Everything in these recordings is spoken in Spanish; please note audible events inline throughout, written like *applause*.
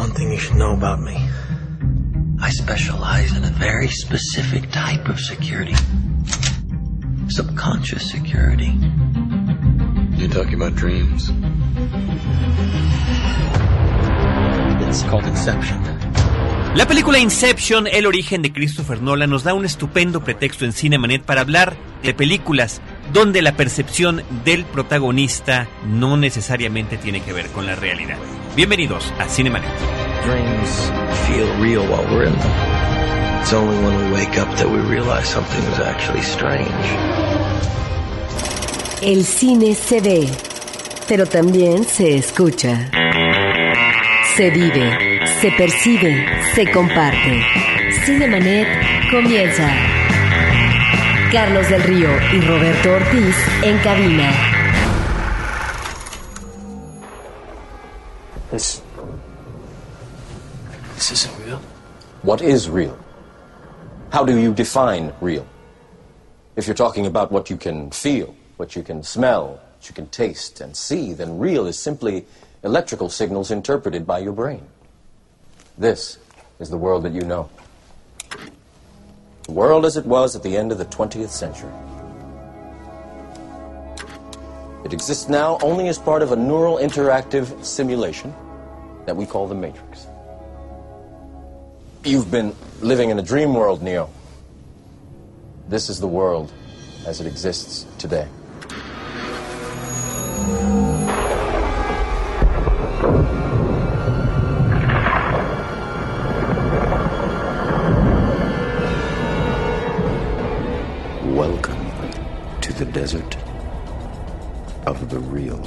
one thing you should know about me. I specialize in a very specific type of security. Subconscious security. You talking about dreams? It's called Inception. La película Inception, el origen de Christopher Nolan, nos da un estupendo pretexto en Cinemanet para hablar de películas donde la percepción del protagonista no necesariamente tiene que ver con la realidad. Bienvenidos a Cinemanet. Dreams feel real while we're in them. It's only when we wake up that we realize something is actually strange. El cine se ve, pero también se escucha. Se vive, se percibe, se comparte. Cinemanet comienza. Carlos del Río y Roberto Ortiz en cabina. This. This isn't real. What is real? How do you define real? If you're talking about what you can feel, what you can smell, what you can taste and see, then real is simply electrical signals interpreted by your brain. This is the world that you know. The world as it was at the end of the 20th century. It exists now only as part of a neural interactive simulation that we call the Matrix. You've been living in a dream world, Neo. This is the world as it exists today. Welcome to the desert of the real.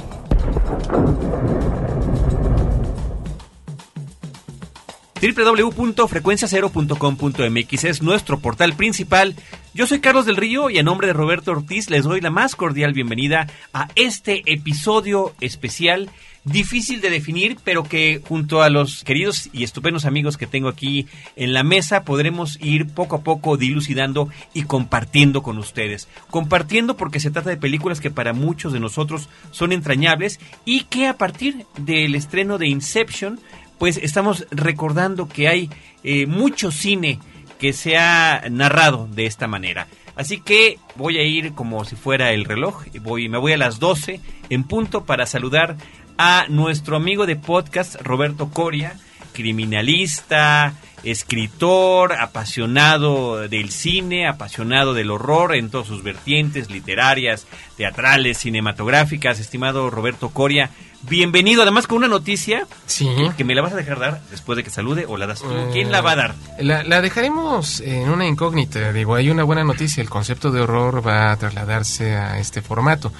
www.frecuenciacero.com.mx es nuestro portal principal. Yo soy Carlos del Río y a nombre de Roberto Ortiz les doy la más cordial bienvenida a este episodio especial difícil de definir, pero que junto a los queridos y estupendos amigos que tengo aquí en la mesa podremos ir poco a poco dilucidando y compartiendo con ustedes. Compartiendo porque se trata de películas que para muchos de nosotros son entrañables y que a partir del estreno de Inception, pues estamos recordando que hay eh, mucho cine que se ha narrado de esta manera. Así que voy a ir como si fuera el reloj, voy, me voy a las 12 en punto para saludar a nuestro amigo de podcast, Roberto Coria, criminalista, escritor, apasionado del cine, apasionado del horror en todas sus vertientes, literarias, teatrales, cinematográficas. Estimado Roberto Coria, bienvenido, además con una noticia Sí. que, que me la vas a dejar dar después de que salude o la das tú. ¿Quién la va a dar? La, la dejaremos en una incógnita. Digo, hay una buena noticia. El concepto de horror va a trasladarse a este formato.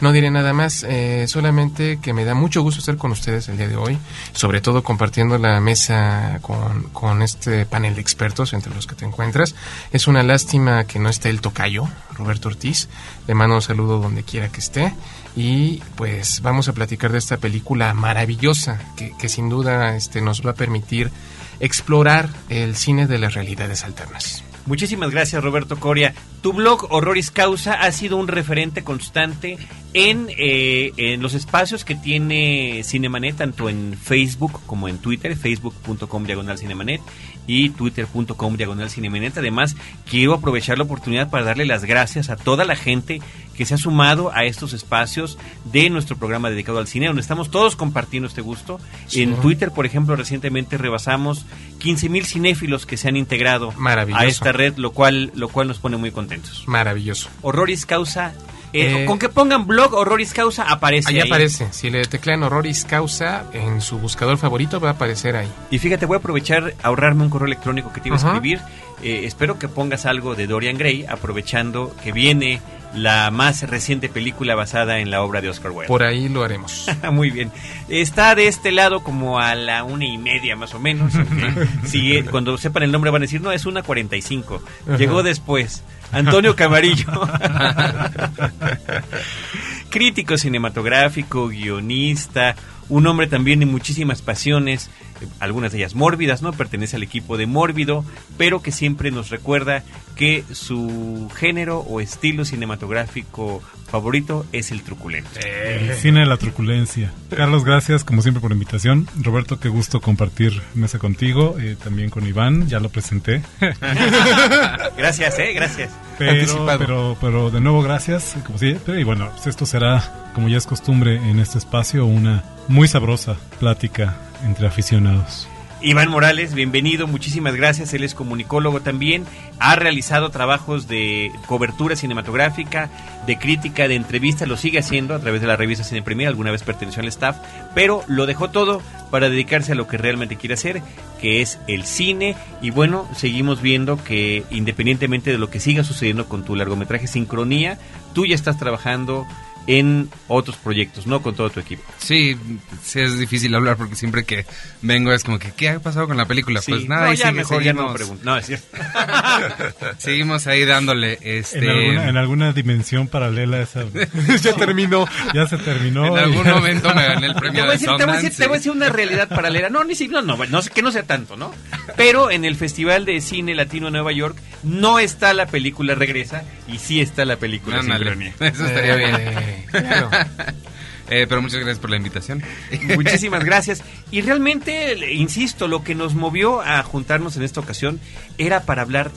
No diré nada más, eh, solamente que me da mucho gusto estar con ustedes el día de hoy, sobre todo compartiendo la mesa con, con este panel de expertos entre los que te encuentras. Es una lástima que no esté el tocayo, Roberto Ortiz. Le mando un saludo donde quiera que esté. Y pues vamos a platicar de esta película maravillosa que, que sin duda este, nos va a permitir explorar el cine de las realidades alternas. Muchísimas gracias Roberto Coria. Tu blog Horroris Causa ha sido un referente constante en, eh, en los espacios que tiene Cinemanet, tanto en Facebook como en Twitter, facebook.com diagonal Cinemanet y twitter.com diagonal Cinemanet. Además, quiero aprovechar la oportunidad para darle las gracias a toda la gente que se ha sumado a estos espacios de nuestro programa dedicado al cine, donde estamos todos compartiendo este gusto. Sí. En Twitter, por ejemplo, recientemente rebasamos 15.000 cinéfilos que se han integrado a esta red, lo cual, lo cual nos pone muy contentos. Maravilloso. Horroris Causa. Eh, Eh, con que pongan blog Horroris Causa aparece. Ahí ahí. aparece. Si le teclean Horroris Causa en su buscador favorito, va a aparecer ahí. Y fíjate, voy a aprovechar, ahorrarme un correo electrónico que te iba a escribir. Eh, espero que pongas algo de Dorian Gray, aprovechando que viene la más reciente película basada en la obra de Oscar Wilde. Por ahí lo haremos. *laughs* Muy bien. Está de este lado como a la una y media más o menos. si, *laughs* cuando sepan el nombre van a decir, no, es una 45. Llegó después. Antonio Camarillo. *laughs* Crítico cinematográfico, guionista, un hombre también de muchísimas pasiones, eh, algunas de ellas mórbidas, ¿no? Pertenece al equipo de Mórbido, pero que siempre nos recuerda que su género o estilo cinematográfico favorito es el truculento. El cine de la truculencia. Carlos, gracias como siempre por la invitación. Roberto, qué gusto compartir mesa contigo, eh, también con Iván, ya lo presenté. *laughs* gracias, eh, gracias. Pero, pero, pero de nuevo gracias, como siempre. Y bueno, pues esto será, como ya es costumbre en este espacio, una muy sabrosa plática entre aficionados. Iván Morales, bienvenido, muchísimas gracias. Él es comunicólogo también. Ha realizado trabajos de cobertura cinematográfica, de crítica, de entrevista. Lo sigue haciendo a través de la revista Cine Premier. Alguna vez perteneció al staff, pero lo dejó todo para dedicarse a lo que realmente quiere hacer, que es el cine. Y bueno, seguimos viendo que independientemente de lo que siga sucediendo con tu largometraje Sincronía, tú ya estás trabajando en otros proyectos, ¿no? Con todo tu equipo. Sí, sí es difícil hablar porque siempre que vengo es como que, ¿qué ha pasado con la película? pues nada, no, y ya mejor ya no pregunto. No, es cierto. *laughs* seguimos ahí dándole este... En alguna, en alguna dimensión paralela esa... *laughs* ya terminó. Ya se terminó. En algún momento me gané el premio te voy, de decir, te, voy a Sundance, decir, te voy a decir una realidad paralela. No, ni si, no, no, no, sé que no sea tanto, ¿no? Pero en el Festival de Cine Latino de Nueva York no está la película Regresa y sí está la película Ándale. Sincronía. *laughs* Eso estaría bien. Eh, claro. *laughs* Eh, pero muchas gracias por la invitación. *laughs* Muchísimas gracias. Y realmente, insisto, lo que nos movió a juntarnos en esta ocasión era para hablar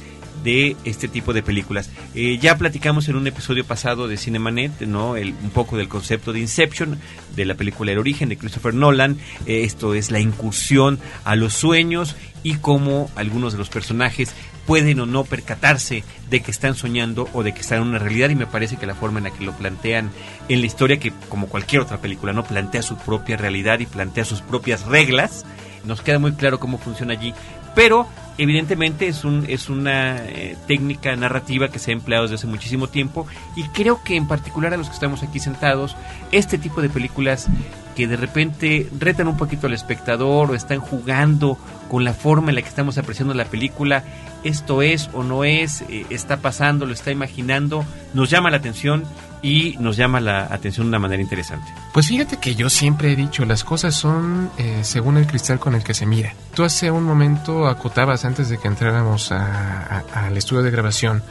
de este tipo de películas. Eh, ya platicamos en un episodio pasado de Cinemanet, ¿no? El, un poco del concepto de Inception, de la película El origen de Christopher Nolan. Eh, esto es la incursión a los sueños y cómo algunos de los personajes pueden o no percatarse de que están soñando o de que están en una realidad y me parece que la forma en la que lo plantean en la historia que como cualquier otra película no plantea su propia realidad y plantea sus propias reglas nos queda muy claro cómo funciona allí pero evidentemente es un es una eh, técnica narrativa que se ha empleado desde hace muchísimo tiempo y creo que en particular a los que estamos aquí sentados este tipo de películas que de repente retan un poquito al espectador o están jugando con la forma en la que estamos apreciando la película, esto es o no es, eh, está pasando, lo está imaginando, nos llama la atención y nos llama la atención de una manera interesante. Pues fíjate que yo siempre he dicho, las cosas son eh, según el cristal con el que se mira. Tú hace un momento acotabas antes de que entráramos a- al estudio de grabación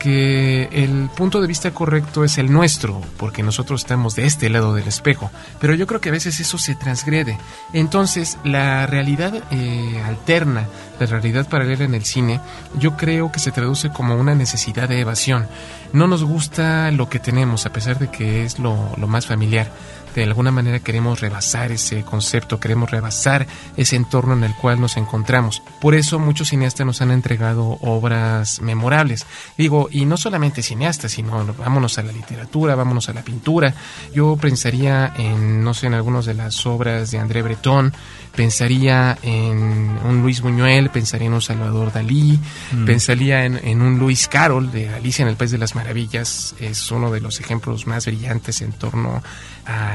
que el punto de vista correcto es el nuestro, porque nosotros estamos de este lado del espejo, pero yo creo que a veces eso se transgrede. Entonces, la realidad eh, alterna, la realidad paralela en el cine, yo creo que se traduce como una necesidad de evasión. No nos gusta lo que tenemos, a pesar de que es lo, lo más familiar de alguna manera queremos rebasar ese concepto, queremos rebasar ese entorno en el cual nos encontramos. Por eso muchos cineastas nos han entregado obras memorables. Digo, y no solamente cineastas, sino vámonos a la literatura, vámonos a la pintura. Yo pensaría en, no sé, en algunas de las obras de André Breton, pensaría en un Luis Buñuel, pensaría en un Salvador Dalí, pensaría en, en un Luis Carroll de Alicia en el País de las Maravillas. Es uno de los ejemplos más brillantes en torno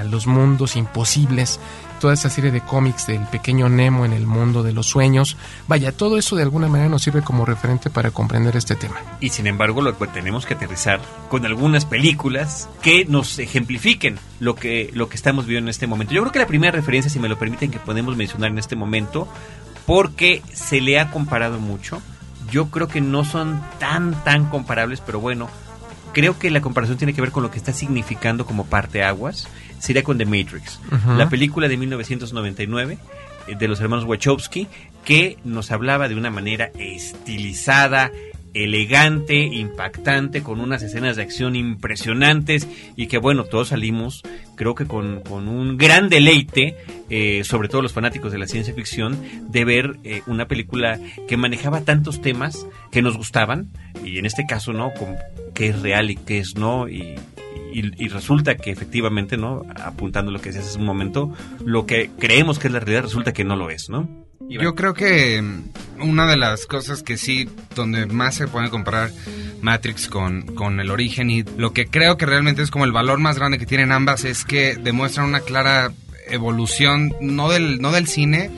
los mundos imposibles, toda esa serie de cómics del pequeño Nemo en el mundo de los sueños. Vaya, todo eso de alguna manera nos sirve como referente para comprender este tema. Y sin embargo lo que tenemos que aterrizar con algunas películas que nos ejemplifiquen lo que, lo que estamos viviendo en este momento. Yo creo que la primera referencia, si me lo permiten, que podemos mencionar en este momento, porque se le ha comparado mucho, yo creo que no son tan, tan comparables, pero bueno, creo que la comparación tiene que ver con lo que está significando como parteaguas, sería con The Matrix, la película de 1999 eh, de los hermanos Wachowski, que nos hablaba de una manera estilizada, elegante, impactante, con unas escenas de acción impresionantes y que bueno, todos salimos creo que con, con un gran deleite, eh, sobre todo los fanáticos de la ciencia ficción, de ver eh, una película que manejaba tantos temas que nos gustaban y en este caso, ¿no? Con qué es real y qué es no y, y, resulta que efectivamente, ¿no? Apuntando lo que decías hace un momento, lo que creemos que es la realidad resulta que no lo es, ¿no? Yo creo que mm, una de las cosas que sí, donde más se puede comparar Matrix con, con el origen y lo que creo que realmente es como el valor más grande que tienen ambas es que demuestran una clara evolución, no del, no del cine,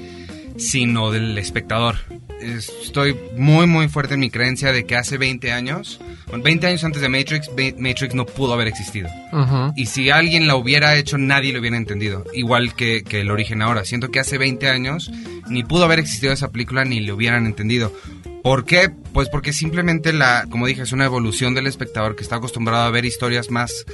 sino del espectador. Estoy muy, muy fuerte en mi creencia de que hace 20 años, bueno, 20 años antes de Matrix, Matrix no pudo haber existido. Y si alguien la hubiera hecho, nadie lo hubiera entendido. Igual que, que el origen ahora. Siento que hace 20 años ni pudo haber existido esa película ni lo hubieran entendido. ¿Por qué? Pues porque simplemente la, como dije, es una evolución del espectador que está acostumbrado a ver historias más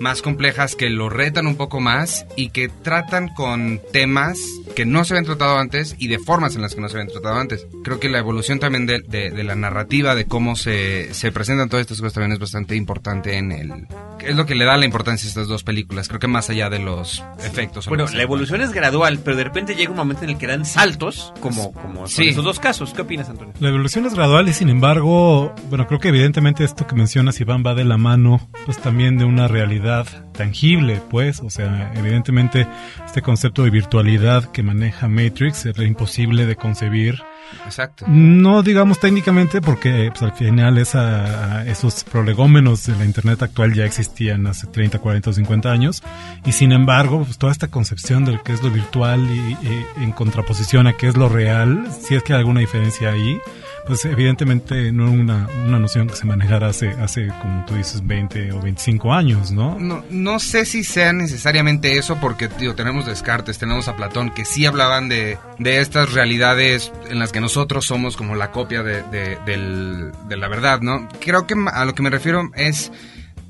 más complejas que lo retan un poco más y que tratan con temas que no se habían tratado antes y de formas en las que no se habían tratado antes. Creo que la evolución también de, de- de la narrativa, de cómo se, se presentan todas estas cosas también es bastante importante en el... Es lo que le da la importancia a estas dos películas, creo que más allá de los efectos. Bueno, la evolución es gradual, pero de repente llega un momento en el que dan saltos, como, como Sí. esos dos casos. ¿Qué opinas, Antonio? La evolución es gradual y sin embargo, bueno, creo que evidentemente esto que mencionas, Iván, va de la mano, pues también de una realidad tangible, pues, o sea, evidentemente este concepto de virtualidad que maneja Matrix era imposible de concebir. Exacto. No digamos técnicamente porque pues, al final esa, esos prolegómenos de la Internet actual ya existían hace 30, 40 o 50 años y sin embargo pues, toda esta concepción de lo que es lo virtual y, y en contraposición a qué es lo real, si es que hay alguna diferencia ahí, pues evidentemente no era una, una noción que se manejara hace, hace, como tú dices, 20 o 25 años, ¿no? No, no sé si sea necesariamente eso, porque tío, tenemos Descartes, tenemos a Platón, que sí hablaban de, de estas realidades en las que nosotros somos como la copia de, de- del- de la verdad, ¿no? Creo que a lo que me refiero es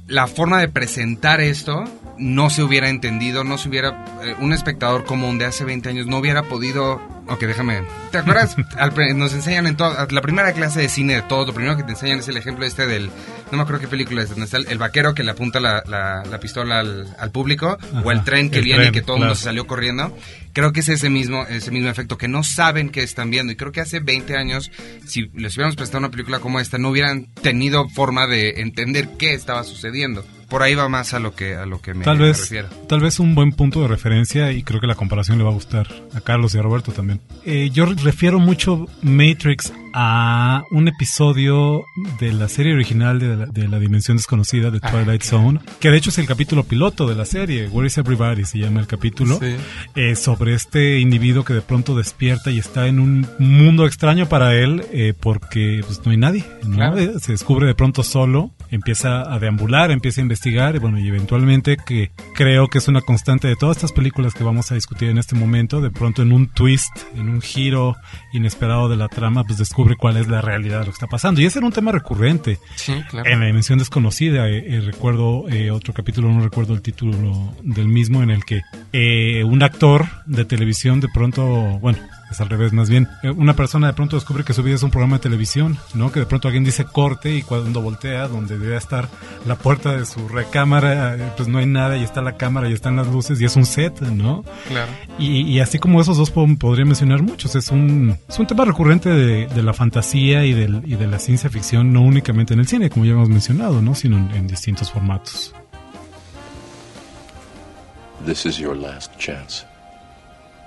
la forma de presentar esto no se hubiera entendido, no se hubiera... eh, un espectador común de hace 20 años no hubiera podido... Ok, déjame... ¿Te acuerdas? *laughs* Al nos enseñan en todo... La primera clase de cine de todos, lo primero que te enseñan es el ejemplo este del... No me acuerdo qué película es, donde está el, el vaquero que le apunta la, la- la pistola al, al público, o el tren que el viene y que todo el mundo se salió corriendo. Creo que es ese mismo, ese mismo efecto, que no saben qué están viendo. Y creo que hace 20 años, si les hubiéramos prestado una película como esta, no hubieran tenido forma de entender qué estaba sucediendo. Por ahí va más a lo que, a lo que me, Tal me vez, refiero. tal vez un buen punto de referencia y creo que la comparación le va a gustar a Carlos y a Roberto también. Eh, yo refiero mucho Matrix a un episodio de la serie original de la, de la Dimensión Desconocida de Ah, Twilight Zone, que de hecho es el capítulo piloto de la serie, Where is Everybody se llama el capítulo, Sí. eh, sobre este individuo que de pronto despierta y está en un mundo extraño para él eh, porque pues, no hay nadie, ¿no? Claro. Eh, se descubre de pronto solo, empieza a deambular, empieza a investigar y bueno, y eventualmente que creo que es una constante de todas estas películas que vamos a discutir en este momento, de pronto en un twist, en un giro inesperado de la trama, pues descubre cuál es la realidad de lo que está pasando. Y ese era un tema recurrente Sí, claro. en la dimensión desconocida. eh, eh, recuerdo eh, otro capítulo, no recuerdo el título del mismo, en el que eh, un actor de televisión de pronto, bueno, es al revés más bien, eh, una persona de pronto descubre que su vida es un programa de televisión, ¿no? Que de pronto alguien dice corte y cuando voltea donde debe estar la puerta de su recámara, eh, pues no hay nada y está la cámara y están las luces y es un set, ¿no? Claro. Y, y así como esos dos po- podría mencionar muchos, es un, es un tema recurrente de, de la fantasía y, del, y de la ciencia ficción, no únicamente en el cine, como ya hemos mencionado, ¿no? sino en, en distintos formatos. This is your last chance.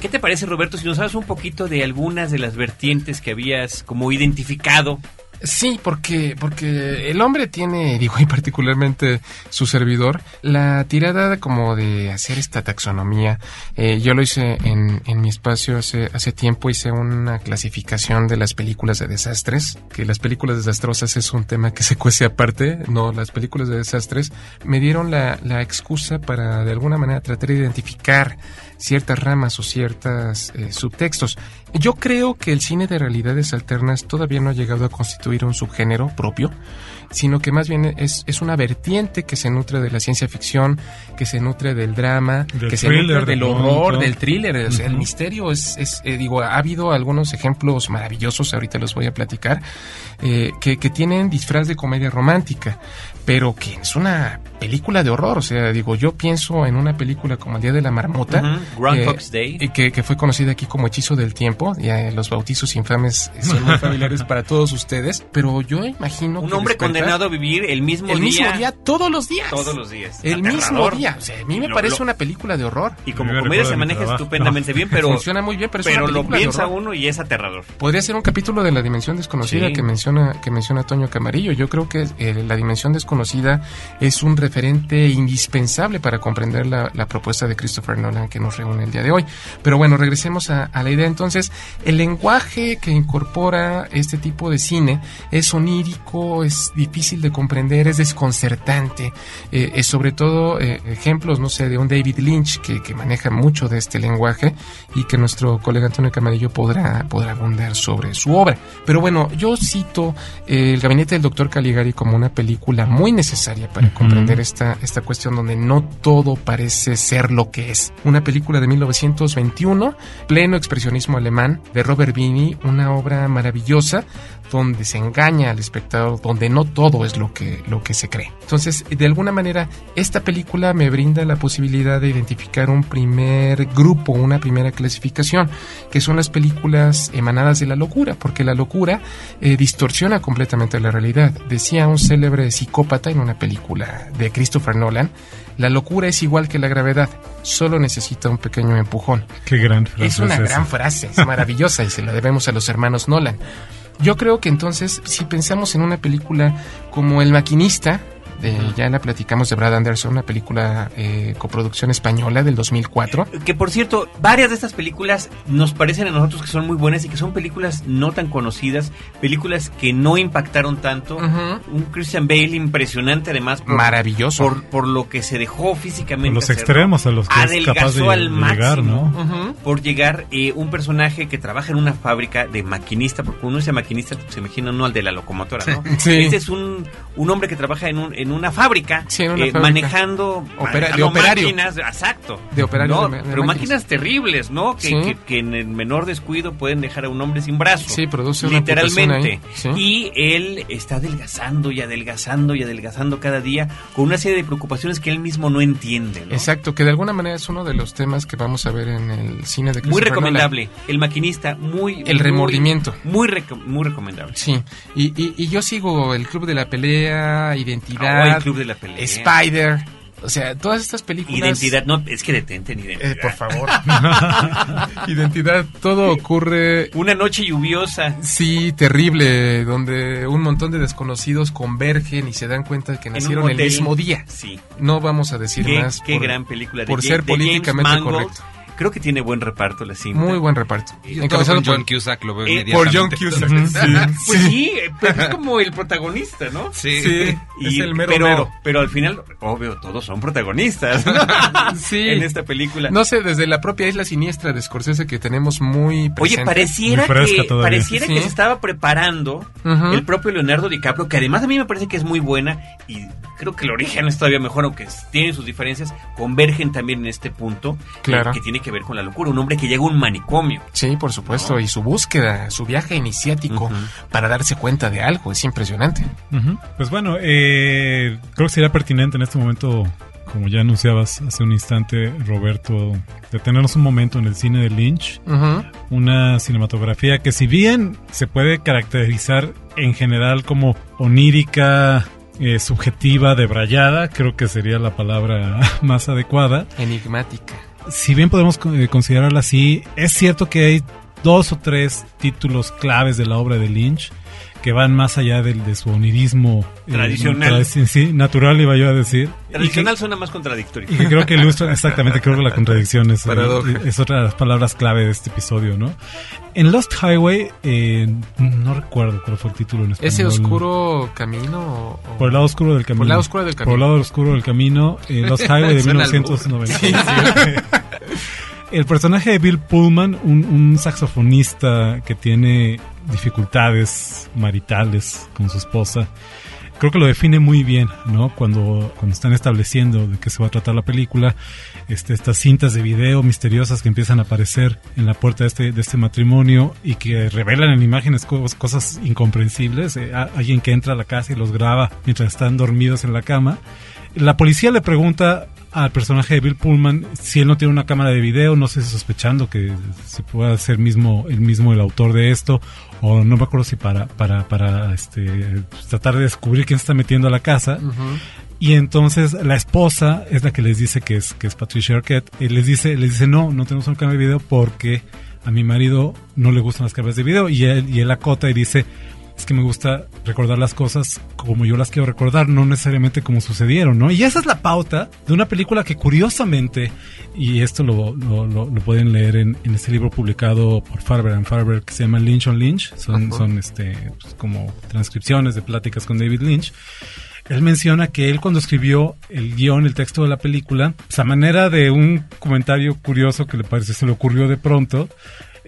¿Qué te parece, Roberto, si nos hablas un poquito de algunas de las vertientes que habías como identificado? Sí, porque, porque el hombre tiene, *laughs* digo, y particularmente su servidor, la tirada como de hacer esta taxonomía. Eh, yo lo hice en, en mi espacio hace, hace tiempo, hice una clasificación de las películas de desastres, que las películas desastrosas es un tema que se cuece aparte, no, las películas de desastres me dieron la, la excusa para de alguna manera tratar de identificar ciertas ramas o ciertos subtextos. Yo creo que el cine de realidades alternas todavía no ha llegado a constituir un subgénero propio, sino que más bien es, es una vertiente que se nutre de la ciencia ficción, que se nutre del drama, Del que se nutre del de horror, del thriller. O sea, el misterio es, es eh, digo, ha habido algunos ejemplos maravillosos, ahorita los voy a platicar, eh, que, que tienen disfraz de comedia romántica, pero que es una película de horror. O sea, digo, yo pienso en una película como El Día de la Marmota. Ujú, Groundhog's eh, Day. y que, que fue conocida aquí como Hechizo del Tiempo. Ya eh, los bautizos infames son muy familiares para todos ustedes. Pero yo imagino Un que hombre con condenado a vivir el mismo el día. mismo día todos los días. Todos los días. El mismo Aterrador. día. O sea, a mí me Lo- parece lo- una película de horror. Y como me comedia se de maneja trabajo. estupendamente bien, pero, Funciona muy bien, pero es pero una lo película de piensa horror. uno y es aterrador. Podría ser un capítulo de la dimensión desconocida Sí. que menciona que menciona Toño Camarillo. Yo creo que eh, la dimensión desconocida es un referente indispensable para comprender la, propuesta de Christopher Nolan que nos reúne el día de hoy. Pero bueno, regresemos a, la idea. Entonces, el lenguaje que incorpora este tipo de cine es onírico, es difícil de comprender, es desconcertante. Eh, es sobre todo eh, ejemplos, no sé, de un David Lynch que, que maneja mucho de este lenguaje y que nuestro colega Antonio Camarillo podrá, podrá abundar sobre su obra. Pero bueno, yo cito eh, El gabinete del doctor Caligari como una película muy necesaria para comprender esta, esta cuestión donde no todo parece ser lo que es. Una película de 1921, pleno expresionismo alemán, de Robert Bini, una obra maravillosa donde se engaña al espectador, donde no todo es lo que, lo que se cree. Entonces, de alguna manera, esta película me brinda la posibilidad de identificar un primer grupo, una primera clasificación, que son las películas emanadas de la locura, porque la locura eh, distorsiona completamente la realidad. Decía un célebre psicópata en una película de Christopher Nolan, la locura es igual que la gravedad, solo necesita un pequeño empujón. Qué gran frase Es una gran frase, es maravillosa y se la debemos a los hermanos Nolan. Yo creo que entonces, si pensamos en una película como El Maquinista, de- ya la platicamos de Brad Anderson, una película eh, coproducción española del 2004. Que por cierto, varias de estas películas nos parecen a nosotros que son muy buenas y que son películas no tan conocidas, películas que no impactaron tanto. Un Christian Bale impresionante además por, Maravilloso. por, por lo que se dejó físicamente. Por los hacer, extremos a los que es Adelgazó capaz de, al máximo. llegar, ¿no? Por llegar eh, un personaje que trabaja en una fábrica de maquinista, porque uno dice maquinista, se imagina uno al de la locomotora, ¿no? Sí. Este es un, un hombre que trabaja en, un, en una fábrica, Sí, en una eh, fábrica. manejando, Opera- de manejando operario. máquinas, exacto. De operario No, de ma- de pero máquinas. máquinas terribles, ¿no? Que, Sí. que- que en el menor descuido pueden dejar a un hombre sin brazo. Sí, produce una Literalmente. ahí. Y él está adelgazando y adelgazando y adelgazando cada día con una serie de preocupaciones que él mismo no entiende, ¿no? Exacto, que de alguna manera es uno de los temas que vamos a ver en el cine de Muy recomendable. El maquinista, muy... El muy- remordimiento. Muy, muy recomendable. Sí, y, y, y yo sigo el Club de la Pelea, Identidad, Oh, el Club de la Pelea. Spider, o sea, todas estas películas... Identidad, no, es que detente en identidad. Eh, por favor. *laughs* Identidad, todo ocurre Una noche lluviosa. Sí, terrible, donde un montón de desconocidos convergen y se dan cuenta de que en nacieron el mismo día. Sí. No vamos a decir Qué, más. qué por- gran película. de por ser de James políticamente Mangold. correcto. Creo que tiene buen reparto la cinta. Muy buen reparto. Encabezado con por- John Cusack lo veo Eh, por John Cusack. Pues sí, eh, pero es como el protagonista, ¿no? Sí. Sí, Y- es el mero pero, mero. pero al final, obvio, todos son protagonistas ¿no? *laughs* Sí. en esta película. No sé, desde la propia isla siniestra de Scorsese que tenemos muy presente. Oye, pareciera, que, todavía. pareciera Sí. que se estaba preparando el propio Leonardo DiCaprio, que además a mí me parece que es muy buena y creo que el origen es todavía mejor, aunque tienen sus diferencias, convergen también en este punto Claro. eh, que tiene que ver con la locura. Un hombre que llega a un manicomio. Sí, por supuesto. Y su búsqueda, su viaje iniciático para darse cuenta de algo, es impresionante. Pues bueno, eh, creo que sería pertinente en este momento, como ya anunciabas hace un instante, Roberto, detenernos un momento en el cine de Lynch. Una cinematografía que si bien se puede caracterizar en general como onírica, eh, subjetiva, debrayada, creo que sería la palabra *laughs* más adecuada. Enigmática. Si bien podemos eh, considerarla así, es cierto que hay dos o tres títulos claves de la obra de Lynch que van más allá del, de su onirismo eh, Tradicional. tra- sí, natural, iba yo a decir. Tradicional suena más contradictorio. Y que, que creo que ilustra exactamente, creo que la contradicción es, Paradoja. es otra de las palabras clave de este episodio, ¿no? En Lost Highway, eh, no recuerdo cuál fue el título en español. ¿Ese oscuro camino? o- Por el lado oscuro del camino. Por el lado oscuro del camino. Por el lado oscuro del camino. eh, *laughs* Lost Highway de Suena al 1997. *laughs* el personaje de Bill Pullman, un, un saxofonista que tiene dificultades maritales con su esposa, creo que lo define muy bien, ¿no? Cuando, cuando están estableciendo de qué se va a tratar la película, este, estas cintas de video misteriosas que empiezan a aparecer en la puerta de este, de este matrimonio y que revelan en imágenes co- cosas incomprensibles. Eh, alguien que entra a la casa y los graba mientras están dormidos en la cama. La policía le pregunta al personaje de Bill Pullman si él no tiene una cámara de video, no sé si sospechando que si pueda ser mismo el mismo el autor de esto o no me acuerdo si para para para este tratar de descubrir quién se está metiendo a la casa. Y entonces la esposa es la que les dice que es que es Patricia Arquette y les dice les dice no, no tenemos una cámara de video porque a mi marido no le gustan las cámaras de video y él y él acota y dice es que me gusta recordar las cosas como yo las quiero recordar, no necesariamente como sucedieron, ¿no? Y esa es la pauta de una película que curiosamente, y esto lo, lo, lo, lo pueden leer en, en, este libro publicado por Farber and Farber que se llama Lynch on Lynch, son, son este, pues, como transcripciones de pláticas con David Lynch. Él menciona que él cuando escribió el guion, el texto de la película, pues a manera de un comentario curioso que le parece se le ocurrió de pronto,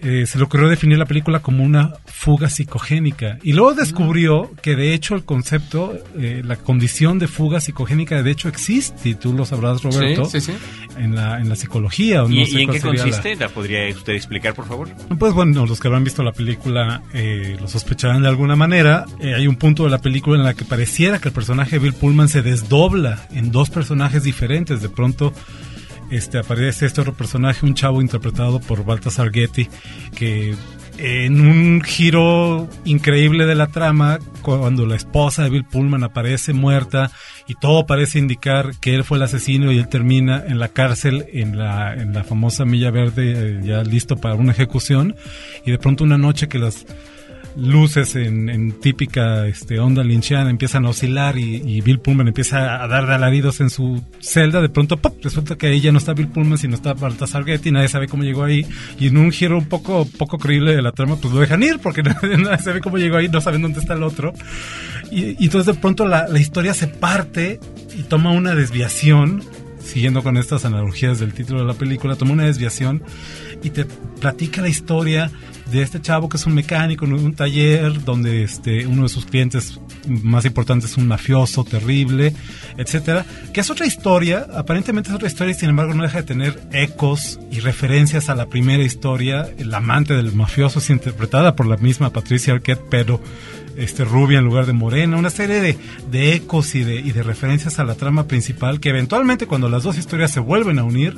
eh, se le ocurrió definir la película como una fuga psicogénica. Y luego descubrió que de hecho el concepto, eh, la condición de fuga psicogénica de hecho existe, y tú lo sabrás Roberto, Sí, sí, sí. En, la, en la psicología. no ¿Y, sé y en qué la- consiste? ¿La... podría usted explicar, por favor? Pues bueno, los que habrán visto la película eh, lo sospecharán de alguna manera. Eh, hay un punto de la película en la que pareciera que el personaje de Bill Pullman se desdobla en dos personajes diferentes. De pronto este, aparece este otro personaje, un chavo interpretado por Baltasar Getty, que en un giro increíble de la trama, cuando la esposa de Bill Pullman aparece muerta y todo parece indicar que él fue el asesino y él termina en la cárcel, en la, en la famosa Milla Verde, eh, ya listo para una ejecución, y de pronto una noche que las luces en, típica este, onda lynchiana empiezan a oscilar y, Bill Pullman empieza a dar de alaridos en su celda, de pronto ¡pop! resulta que ahí ya no está Bill Pullman sino está Baltasar Getty, nadie sabe cómo llegó ahí. Y en un giro un poco poco creíble de la trama pues lo dejan ir porque *laughs* nadie, sabe cómo llegó ahí, no saben dónde está el otro. Y, y entonces de pronto la historia se parte y toma una desviación siguiendo con estas analogías del título de la película, toma una desviación y te platica la historia de este chavo que es un mecánico en un taller donde este uno de sus clientes más importantes es un mafioso terrible, etcétera, que es otra historia, aparentemente es otra historia y sin embargo no deja de tener ecos y referencias a la primera historia, el amante del mafioso es interpretada por la misma Patricia Arquette, pero este rubia en lugar de morena, una serie de, de ecos y de, y de referencias a la trama principal que eventualmente cuando las dos historias se vuelven a unir,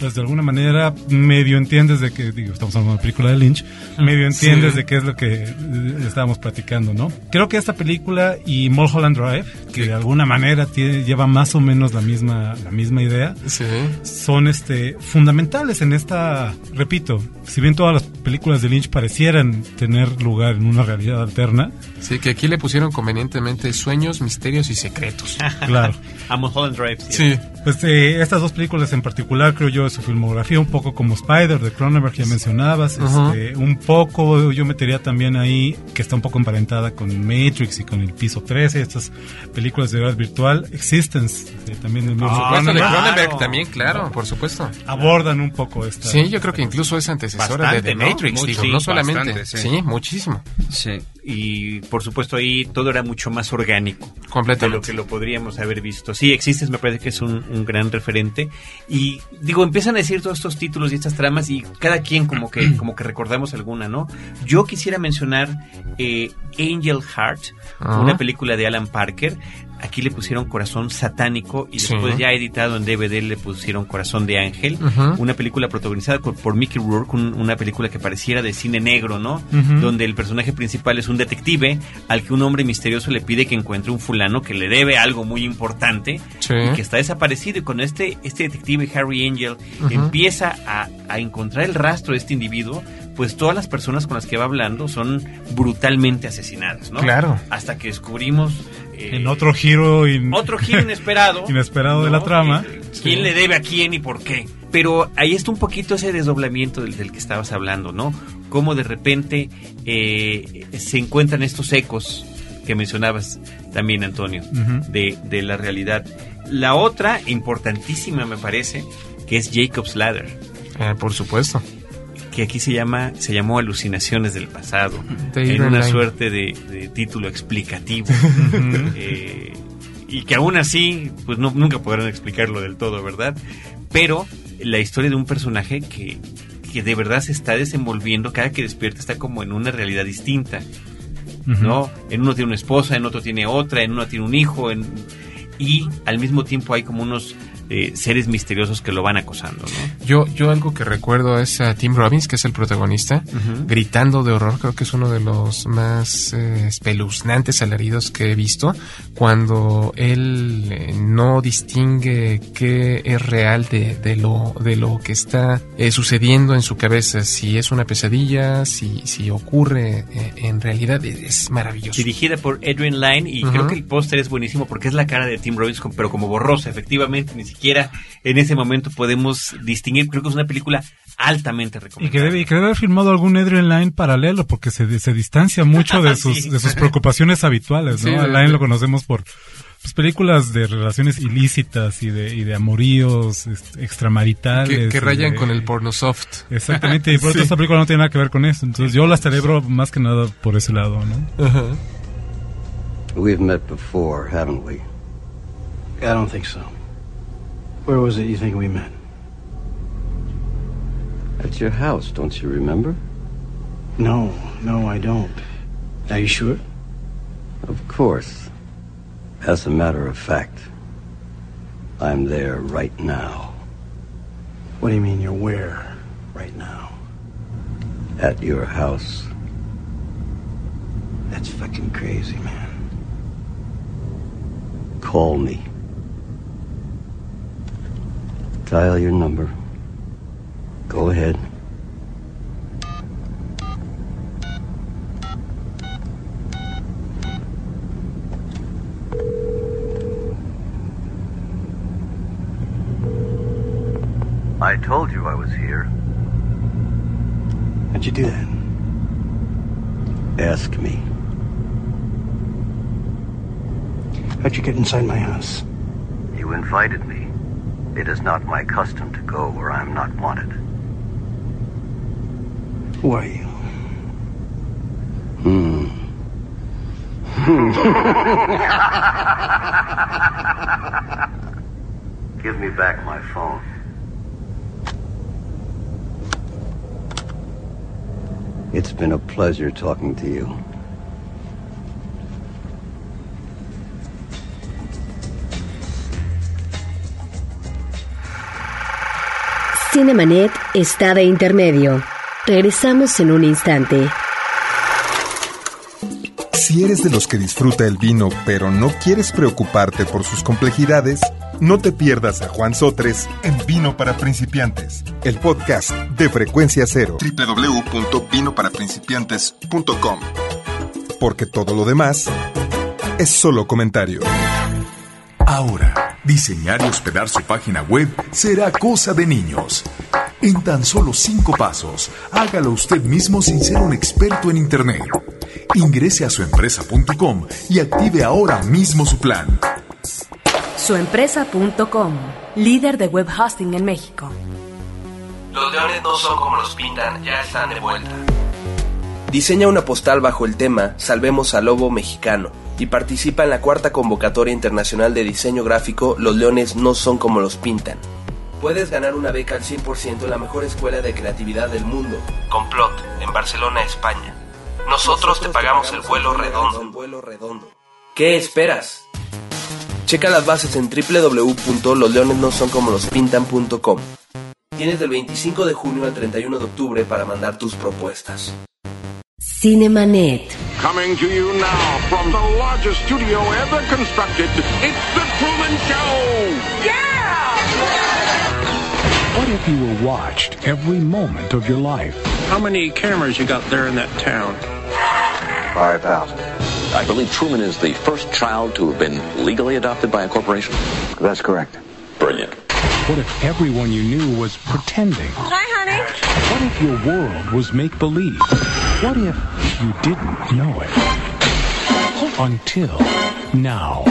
pues de alguna manera medio entiendes de que, digo, estamos hablando de una película de Lynch, medio entiendes Sí. de qué es lo que eh, estábamos platicando, ¿no? Creo que esta película y Mulholland Drive, que de alguna manera tiene, lleva más o menos la misma, la misma idea, Sí. son este fundamentales en esta, repito, si bien todas las películas de Lynch parecieran tener lugar en una realidad alterna, Sí, que aquí le pusieron convenientemente sueños, misterios y secretos. claro. *laughs* A Mulholland Drive. Sí. Pues eh, estas dos películas en particular, creo yo, de su filmografía, un poco como Spider de Cronenberg, ya mencionabas, este, un poco, yo metería también ahí, que está un poco emparentada con Matrix y con El Piso 13, estas películas de realidad virtual, Existence, eh, también del mismo Supuesto, de claro. Cronenberg también, claro, por supuesto. abordan un poco esta. Sí, yo creo que incluso es antecesora Bastante, de The ¿no? Matrix, Mucho, digo, sí, no solamente. bastante, sí. sí. muchísimo. Sí. Y por supuesto ahí todo era mucho más orgánico. de lo Completamente. que lo podríamos haber visto. Sí, Existes me parece que es un, un gran referente. Y digo, empiezan a decir todos estos títulos y estas tramas y cada quien como que, *clears throat* como que recordamos alguna, ¿no? Yo quisiera mencionar eh, Angel Heart, una película de Alan Parker. Aquí le pusieron Corazón Satánico y Sí. después ya editado en DVD le pusieron Corazón de Ángel. Una película protagonizada por, Mickey Rourke, un- una película que pareciera de cine negro, ¿no? Donde el personaje principal es un detective al que un hombre misterioso le pide que encuentre un fulano que le debe algo muy importante Sí. y que está desaparecido. Y cuando este, este detective Harry Angel empieza a, a encontrar el rastro de este individuo, pues todas las personas con las que va hablando son brutalmente asesinadas, ¿no? Claro. Hasta que descubrimos... eh, En otro giro in- otro giro inesperado. *laughs* Inesperado de la trama. Eh, ¿Quién le debe a quién y por qué? Pero ahí está un poquito ese desdoblamiento del, del que estabas hablando, ¿no? Cómo de repente eh, se encuentran estos ecos que mencionabas también, Antonio, Ujú. de, de la realidad. La otra, importantísima me parece, que es Jacob's Ladder, Eh, por supuesto. Que aquí se llama se llamó Alucinaciones del Pasado, en una suerte de, de título explicativo. Eh, y que aún así, pues no, nunca podrán explicarlo del todo, ¿verdad? Pero la historia de un personaje que, que de verdad se está desenvolviendo, cada que despierta está como en una realidad distinta, ¿no? En uno tiene una esposa, en otro tiene otra, en uno tiene un hijo, en, y al mismo tiempo hay como unos eh, seres misteriosos que lo van acosando, ¿no? Yo, yo algo que recuerdo es a Tim Robbins, que es el protagonista, gritando de horror. Creo que es uno de los más eh, espeluznantes alaridos que he visto. Cuando él eh, no distingue qué es real de, de lo, de lo que está eh, sucediendo en su cabeza. Si es una pesadilla, si, si ocurre en realidad, es maravilloso. Dirigida por Adrian Lyne y creo que el póster es buenísimo porque es la cara de Tim Robbins, pero como borrosa, efectivamente, ni siquiera en ese momento podemos distinguir. Creo que es una película altamente Y que, recomendable. debe, y que debe haber filmado algún Adrian Line paralelo, porque se, se distancia mucho de *laughs* sus, Sí. de sus preocupaciones habituales, ¿no? Sí, Line lo conocemos por pues, películas de relaciones ilícitas y de, y de amoríos este, extramaritales. que, que rayan de- con el porno soft. Exactamente, y por *laughs* Sí. esta película no tiene nada que ver con eso. Entonces yo la celebro más que nada por ese lado, ¿no? Ajá. We've met before, haven't we? I don't think so. Where was it you think we met? At your house, don't you remember? No, no, I don't. Are you sure? Of course. As a matter of fact, I'm there right now, What do you mean you're where right now? at your house. That's fucking crazy, man. Call me. Dial your number. Go ahead. I told you I was here. How'd you do that? Ask me. How'd you get inside my house? You invited me. It is not my custom to go where I am not wanted. Who are you? Hmm. *laughs* Give me back my phone. It's been a pleasure talking to you. Cinemanet está de intermedio. Regresamos en un instante. Si eres de los que disfruta el vino pero no quieres preocuparte por sus complejidades, no te pierdas a Juan Sotres en Vino para Principiantes, el podcast de Frecuencia Cero. www.vinoparaprincipiantes.com Porque todo lo demás es solo comentario. Ahora, diseñar y hospedar su página web será cosa de niños. En tan solo cinco pasos, hágalo usted mismo sin ser un experto en Internet. Ingrese a suempresa.com y active ahora mismo su plan. Suempresa.com, líder de web hosting en México. Los leones no son como los pintan, ya están de vuelta. Diseña una postal bajo el tema Salvemos al Lobo Mexicano y participa en la cuarta convocatoria internacional de diseño gráfico Los leones no son como los pintan. Puedes ganar una beca al 100% en la mejor escuela de creatividad del mundo, Complot, en Barcelona, España. Nosotros, te pagamos, el vuelo redondo. ¿Qué esperas? Checa las bases en www.losleonesnosoncomolospintan.com. Tienes del 25 de junio al 31 de octubre para mandar tus propuestas. Cinemanet. Coming to you now from the largest studio ever constructed, it's The Truman Show! Yeah! What if you were watched every moment of your life? How many cameras you got there in that town? 5,000. I believe Truman is the first child to have been legally adopted by a corporation. That's correct. Brilliant. What if everyone you knew was pretending? Hi, honey. What if your world was make believe? What if you didn't know it? Until now.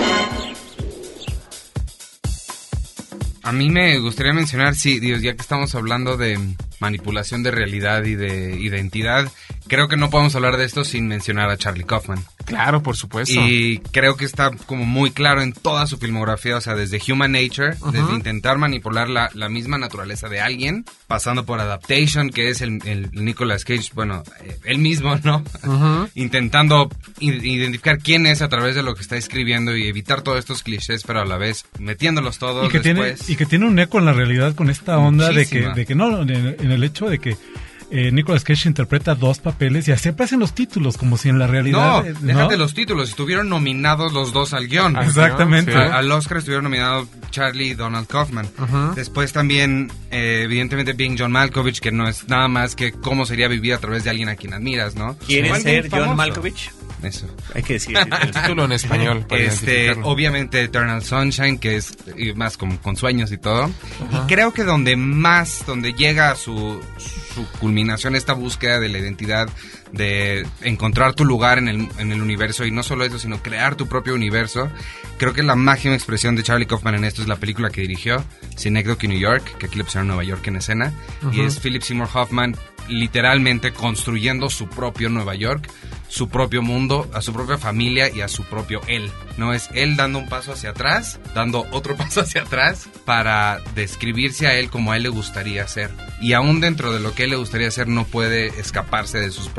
A mí me gustaría mencionar, sí, Dios, ya que estamos hablando de manipulación de realidad y de identidad, creo que no podemos hablar de esto sin mencionar a Charlie Kaufman. Claro, por supuesto. Y creo que está como muy claro en toda su filmografía, o sea, desde Human Nature, desde intentar manipular la, la misma naturaleza de alguien, pasando por Adaptation, que es el, el Nicolas Cage, bueno, eh, él mismo, ¿no? Ujú. *laughs* Intentando identificar quién es a través de lo que está escribiendo y evitar todos estos clichés, pero a la vez metiéndolos todos y que tiene después. y que tiene un eco en la realidad con esta onda de que, de que no en el hecho de que eh, Nicolas Cage interpreta dos papeles y así aparecen los títulos como si en la realidad No, eh, déjate los títulos. Estuvieron nominados los dos al guion. Al Exactamente. guion, sí. A- Al Oscar estuvieron nominados Charlie y Donald Kaufman. Después también, eh, evidentemente, Being John Malkovich, que no es nada más que cómo sería vivir a través de alguien a quien admiras, ¿no? ¿Quieres ser John. Malkovich? Eso. Hay que decir *laughs* El título en español. para Este, obviamente Eternal Sunshine, que es más como con sueños y todo. Y creo que donde más, donde llega a su, su culminación esta búsqueda de la identidad, de encontrar tu lugar en el, en el universo, y no solo eso, sino crear tu propio universo, creo que la máxima expresión de Charlie Kaufman en esto es la película que dirigió, Synecdoche, New York, que aquí le pusieron Nueva York en escena, y es Philip Seymour Hoffman literalmente construyendo su propio Nueva York, su propio mundo, a su propia familia y a su propio él. No es él dando un paso hacia atrás, dando otro *laughs* paso hacia atrás para describirse a él como a él le gustaría ser. Y aún dentro de lo que él le gustaría ser no puede escaparse de sus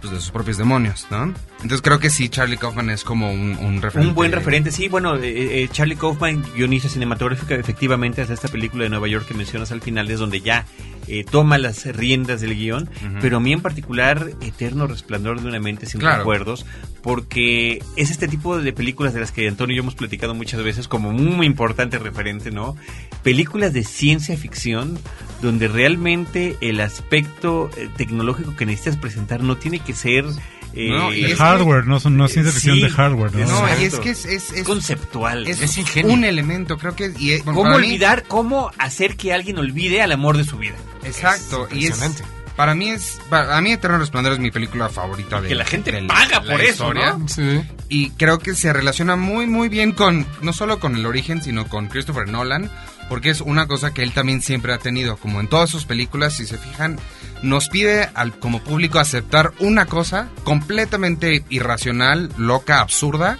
pues, de sus propios demonios, ¿no? Entonces creo que sí, Charlie Kaufman es como un, un referente. Un buen referente, sí. Bueno, eh, eh, Charlie Kaufman, guionista cinematográfica, efectivamente, hace esta película de Nueva York que mencionas al final, es donde ya eh, toma las riendas del guion. Pero a mí en particular, Eterno Resplandor de una mente sin Claro. recuerdos, porque es este tipo de películas de las que Antonio y yo hemos platicado muchas veces como muy importante referente, ¿no? Películas de ciencia ficción donde realmente el aspecto eh, tecnológico que necesitas presentar no tiene que ser... eh, No, y de es que- hardware no son no ciencia ficción Sí, de hardware ¿no? No, y es que es, es, es- conceptual. es un elemento, creo que... Y, bueno, ¿Cómo para mí- olvidar, cómo hacer que alguien olvide al amor de su vida? Exacto, y es para mí es para a mí Eterno Resplandor es mi película favorita de Que la gente de paga la por eso, historia. ¿no? Sí. Y creo que se relaciona muy muy bien con no solo con el origen, sino con Christopher Nolan, porque es una cosa que él también siempre ha tenido, como en todas sus películas, si se fijan, nos pide al como público aceptar una cosa completamente irracional, loca, absurda,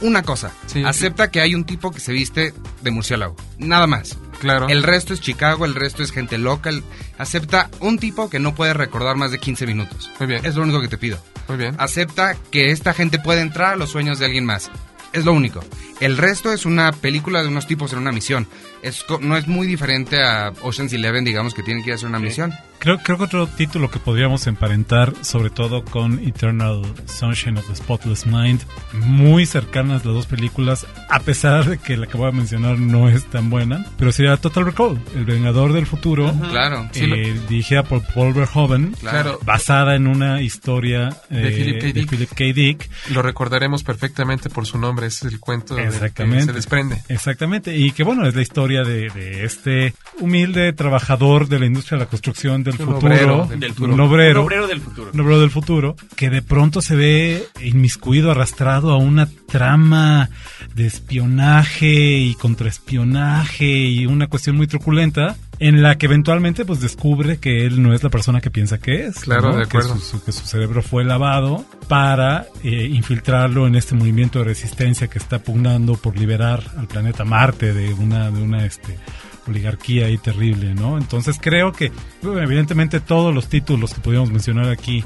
una cosa. Sí. Acepta que hay un tipo que se viste de murciélago, nada más. Claro. El resto es Chicago, el resto es gente local. Acepta un tipo que no puede recordar más de 15 minutos. Muy bien. Es lo único que te pido. Muy bien. Acepta que esta gente puede entrar a los sueños de alguien más. Es lo único. El resto es una película de unos tipos en una misión. Es, co- no es muy diferente a Ocean's Eleven, digamos, que tienen que ir a hacer una misión. Creo, creo que otro título que podríamos emparentar, sobre todo con Eternal Sunshine of the Spotless Mind, muy cercanas las dos películas, a pesar de que la que voy a mencionar no es tan buena, pero sería Total Recall, El Vengador del Futuro, Claro. eh, dirigida por Paul Verhoeven, Claro. basada en una historia eh, De Philip K. Dick. Philip K. Dick. Lo recordaremos perfectamente por su nombre, ese es el cuento del que Exactamente. se desprende. Exactamente. Y que bueno, es la historia de, de este humilde trabajador de la industria de la construcción del futuro. obrero del Del futuro. Un obrero. Un obrero del futuro. un obrero del futuro. Que de pronto se ve inmiscuido, arrastrado a una trama de espionaje y contraespionaje y una cuestión muy truculenta. En la que eventualmente pues descubre que él no es la persona que piensa que es. Claro, ¿no? de Que acuerdo. su- su- que su cerebro fue lavado para eh, infiltrarlo en este movimiento de resistencia que está pugnando por liberar al planeta Marte de una, de una este, oligarquía ahí terrible, ¿no? Entonces creo que, bueno, evidentemente, todos los títulos que podríamos mencionar aquí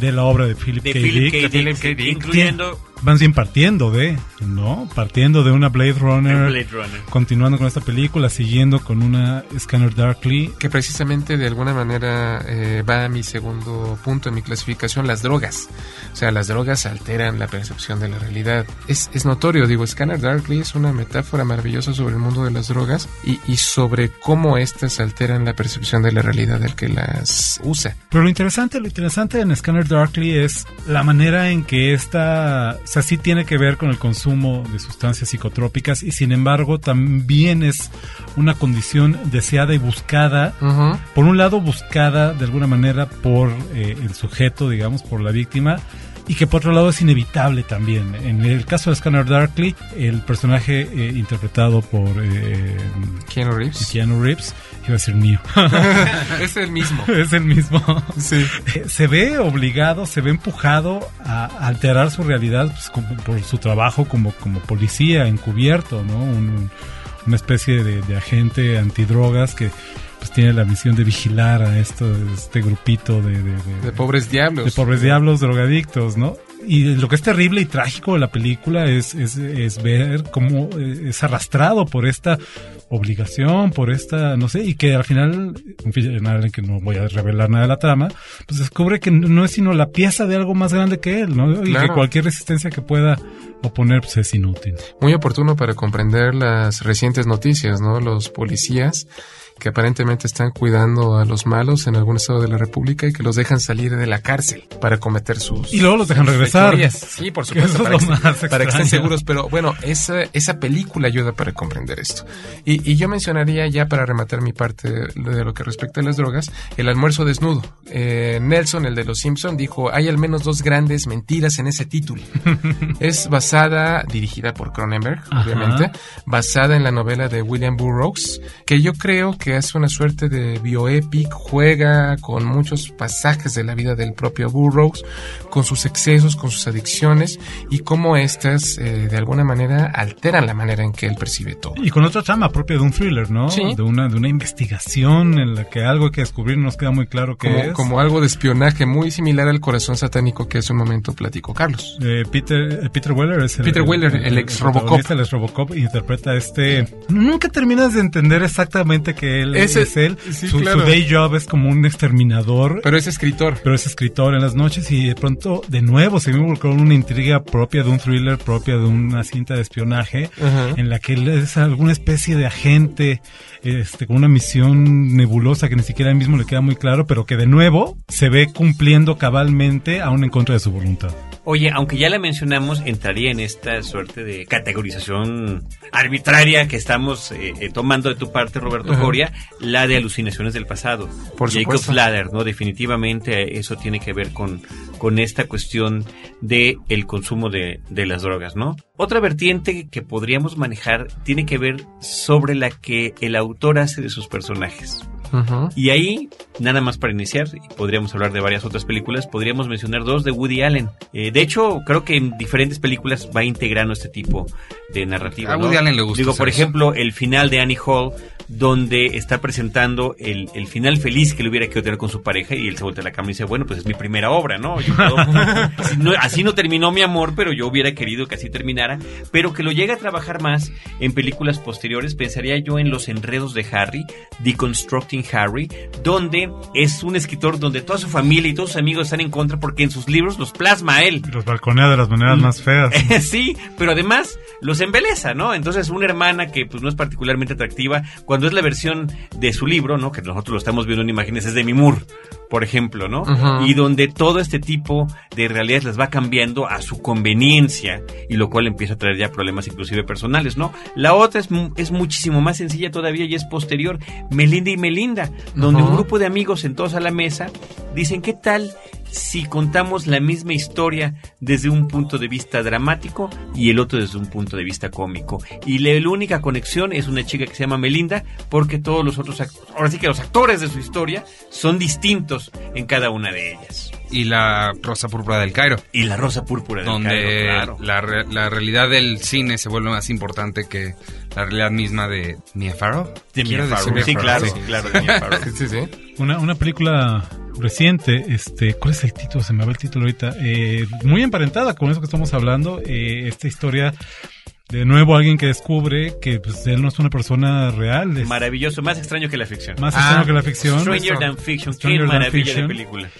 de la obra de Philip De K. Philip Dick K. Dick, Philip K. Dick. incluyendo van bien partiendo de, ¿no? Partiendo de una Blade Runner, Blade Runner. continuando con esta película, siguiendo con una Scanner Darkly. Que precisamente de alguna manera eh, va a mi segundo punto en mi clasificación, las drogas. O sea, las drogas alteran la percepción de la realidad. Es, es notorio, digo, Scanner Darkly es una metáfora maravillosa sobre el mundo de las drogas y, y sobre cómo éstas alteran la percepción de la realidad del que las usa. Pero lo interesante, lo interesante en Scanner Darkly es la manera en que esta, sea, sí tiene que ver con el consumo de sustancias psicotrópicas y sin embargo también es una condición deseada y buscada, por un lado buscada de alguna manera por eh, el sujeto, digamos, por la víctima, y que por otro lado es inevitable también. En el caso de Scanner Darkly, el personaje eh, interpretado por eh, Keanu Reeves. Keanu Reeves, iba a decir mío. *laughs* es el mismo. *laughs* es el mismo. Sí. Eh, Se ve obligado, se ve empujado a alterar su realidad pues, como por su trabajo como, como policía encubierto, ¿no? Un- una especie de, de agente antidrogas que pues tiene la misión de vigilar a esto, este grupito de, de- de- pobres diablos. de pobres diablos drogadictos, ¿no? Y lo que es terrible y trágico de la película es, es, es ver cómo es arrastrado por esta obligación, por esta, no sé, y que al final, en fin, nada que no voy a revelar nada de la trama, pues descubre que no es sino la pieza de algo más grande que él, ¿no? Y Claro. que cualquier resistencia que pueda oponer pues es inútil. Muy oportuno para comprender las recientes noticias, ¿no? Los policías que aparentemente están cuidando a los malos en algún estado de la República y que los dejan salir de la cárcel para cometer sus Y luego los dejan regresar. Sí, por *laughs* supuesto, eso es para, lo que, más para que estén seguros. Pero bueno, esa, esa película ayuda para comprender esto. Y, y yo mencionaría ya para rematar mi parte de lo que respecta a las drogas, el almuerzo desnudo. Eh, Nelson, el de los Simpson, dijo, hay al menos dos grandes mentiras en ese título. *laughs* es basada, dirigida por Cronenberg, Ajá. obviamente, basada en la novela de William Burroughs, que yo creo que hace una suerte de bioepic, juega con muchos pasajes de la vida del propio Burroughs, con sus excesos, con sus adicciones y cómo éstas eh, de alguna manera alteran la manera en que él percibe todo. Y con otra trama propia de un thriller, ¿no? Sí. De una, de una investigación en la que algo hay que descubrir no nos queda muy claro qué Como, es. como algo de espionaje muy similar al corazón satánico que hace un momento platicó Carlos. Eh, Peter, eh, Peter Weller es el, Peter Weller, el ex Robocop. El ex Robocop interpreta este. Nunca terminas de entender exactamente que él Ese- es él. sí, su, claro. su day job es como un exterminador. Pero es escritor. Pero es escritor en las noches y de pronto, de nuevo, se me con una intriga propia de un thriller, propia de una cinta de espionaje, en la que él es alguna especie de agente este, con una misión nebulosa que ni siquiera a él mismo le queda muy claro, pero que de nuevo se ve cumpliendo cabalmente aún en contra de su voluntad. Oye, aunque ya la mencionamos, entraría en esta suerte de categorización arbitraria que estamos eh, eh, tomando de tu parte, Roberto Ajá. La de alucinaciones del pasado. Por Jacob supuesto. Ladder, ¿no? Definitivamente eso tiene que ver con, con esta cuestión de el consumo de, de las drogas, ¿no? Otra vertiente que podríamos manejar tiene que ver sobre la que el autor hace de sus personajes. Y ahí, nada más para iniciar, y podríamos hablar de varias otras películas, podríamos mencionar dos de Woody Allen. Eh, de hecho, creo que en diferentes películas va integrando este tipo de narrativa. A ¿no? Woody Allen le gusta Digo, por ejemplo, el final de Annie Hall, donde está presentando el, el final feliz que le hubiera querido tener con su pareja, y él se voltea a la cama y dice, bueno, pues es mi primera obra, ¿no? Yo puedo- si *laughs* no- así no terminó mi amor, pero yo hubiera querido que así terminara, pero que lo llegue a trabajar más en películas posteriores, pensaría yo en Los Enredos de Harry, Deconstructing Harry, donde es un escritor donde toda su familia y todos sus amigos están en contra porque en sus libros los plasma a él. Los balconea de las maneras más feas. *laughs* sí, pero además los embeleza, ¿no? Entonces una hermana que pues no es particularmente atractiva, cuando es la versión de su libro, ¿no? Que nosotros lo estamos viendo en imágenes, es de Moore, por ejemplo, ¿no? Y donde todo este tipo de realidades las va cambiando a su conveniencia y lo cual empieza a traer ya problemas inclusive personales, ¿no? La otra es, es muchísimo más sencilla todavía y es posterior, Melinda y Melinda, donde un grupo de amigos sentados a la mesa dicen, ¿qué tal si contamos la misma historia desde un punto de vista dramático y el otro desde un punto de vista cómico? Y la, la única conexión es una chica que se llama Melinda porque todos los otros, ahora sí que los actores de su historia son distintos en cada una de ellas. Y la Rosa Púrpura del Cairo. Y la Rosa Púrpura del donde Cairo, claro. la, la realidad del cine se vuelve más importante que la realidad misma de Mia Farrow. De Mia Quiero Farrow, decir sí, claro, sí. sí, claro, de Mia Farrow. *laughs* Sí, sí. Una, una película reciente, este, ¿cuál es el título? Se me va el título ahorita. Eh, muy emparentada con eso que estamos hablando. eh, esta historia, de nuevo, alguien que descubre que pues, él no es una persona real. es Maravilloso, más extraño que la ficción. más extraño que la ficción. Stranger Than Fiction, Stranger qué Than maravilla Fiction. de película.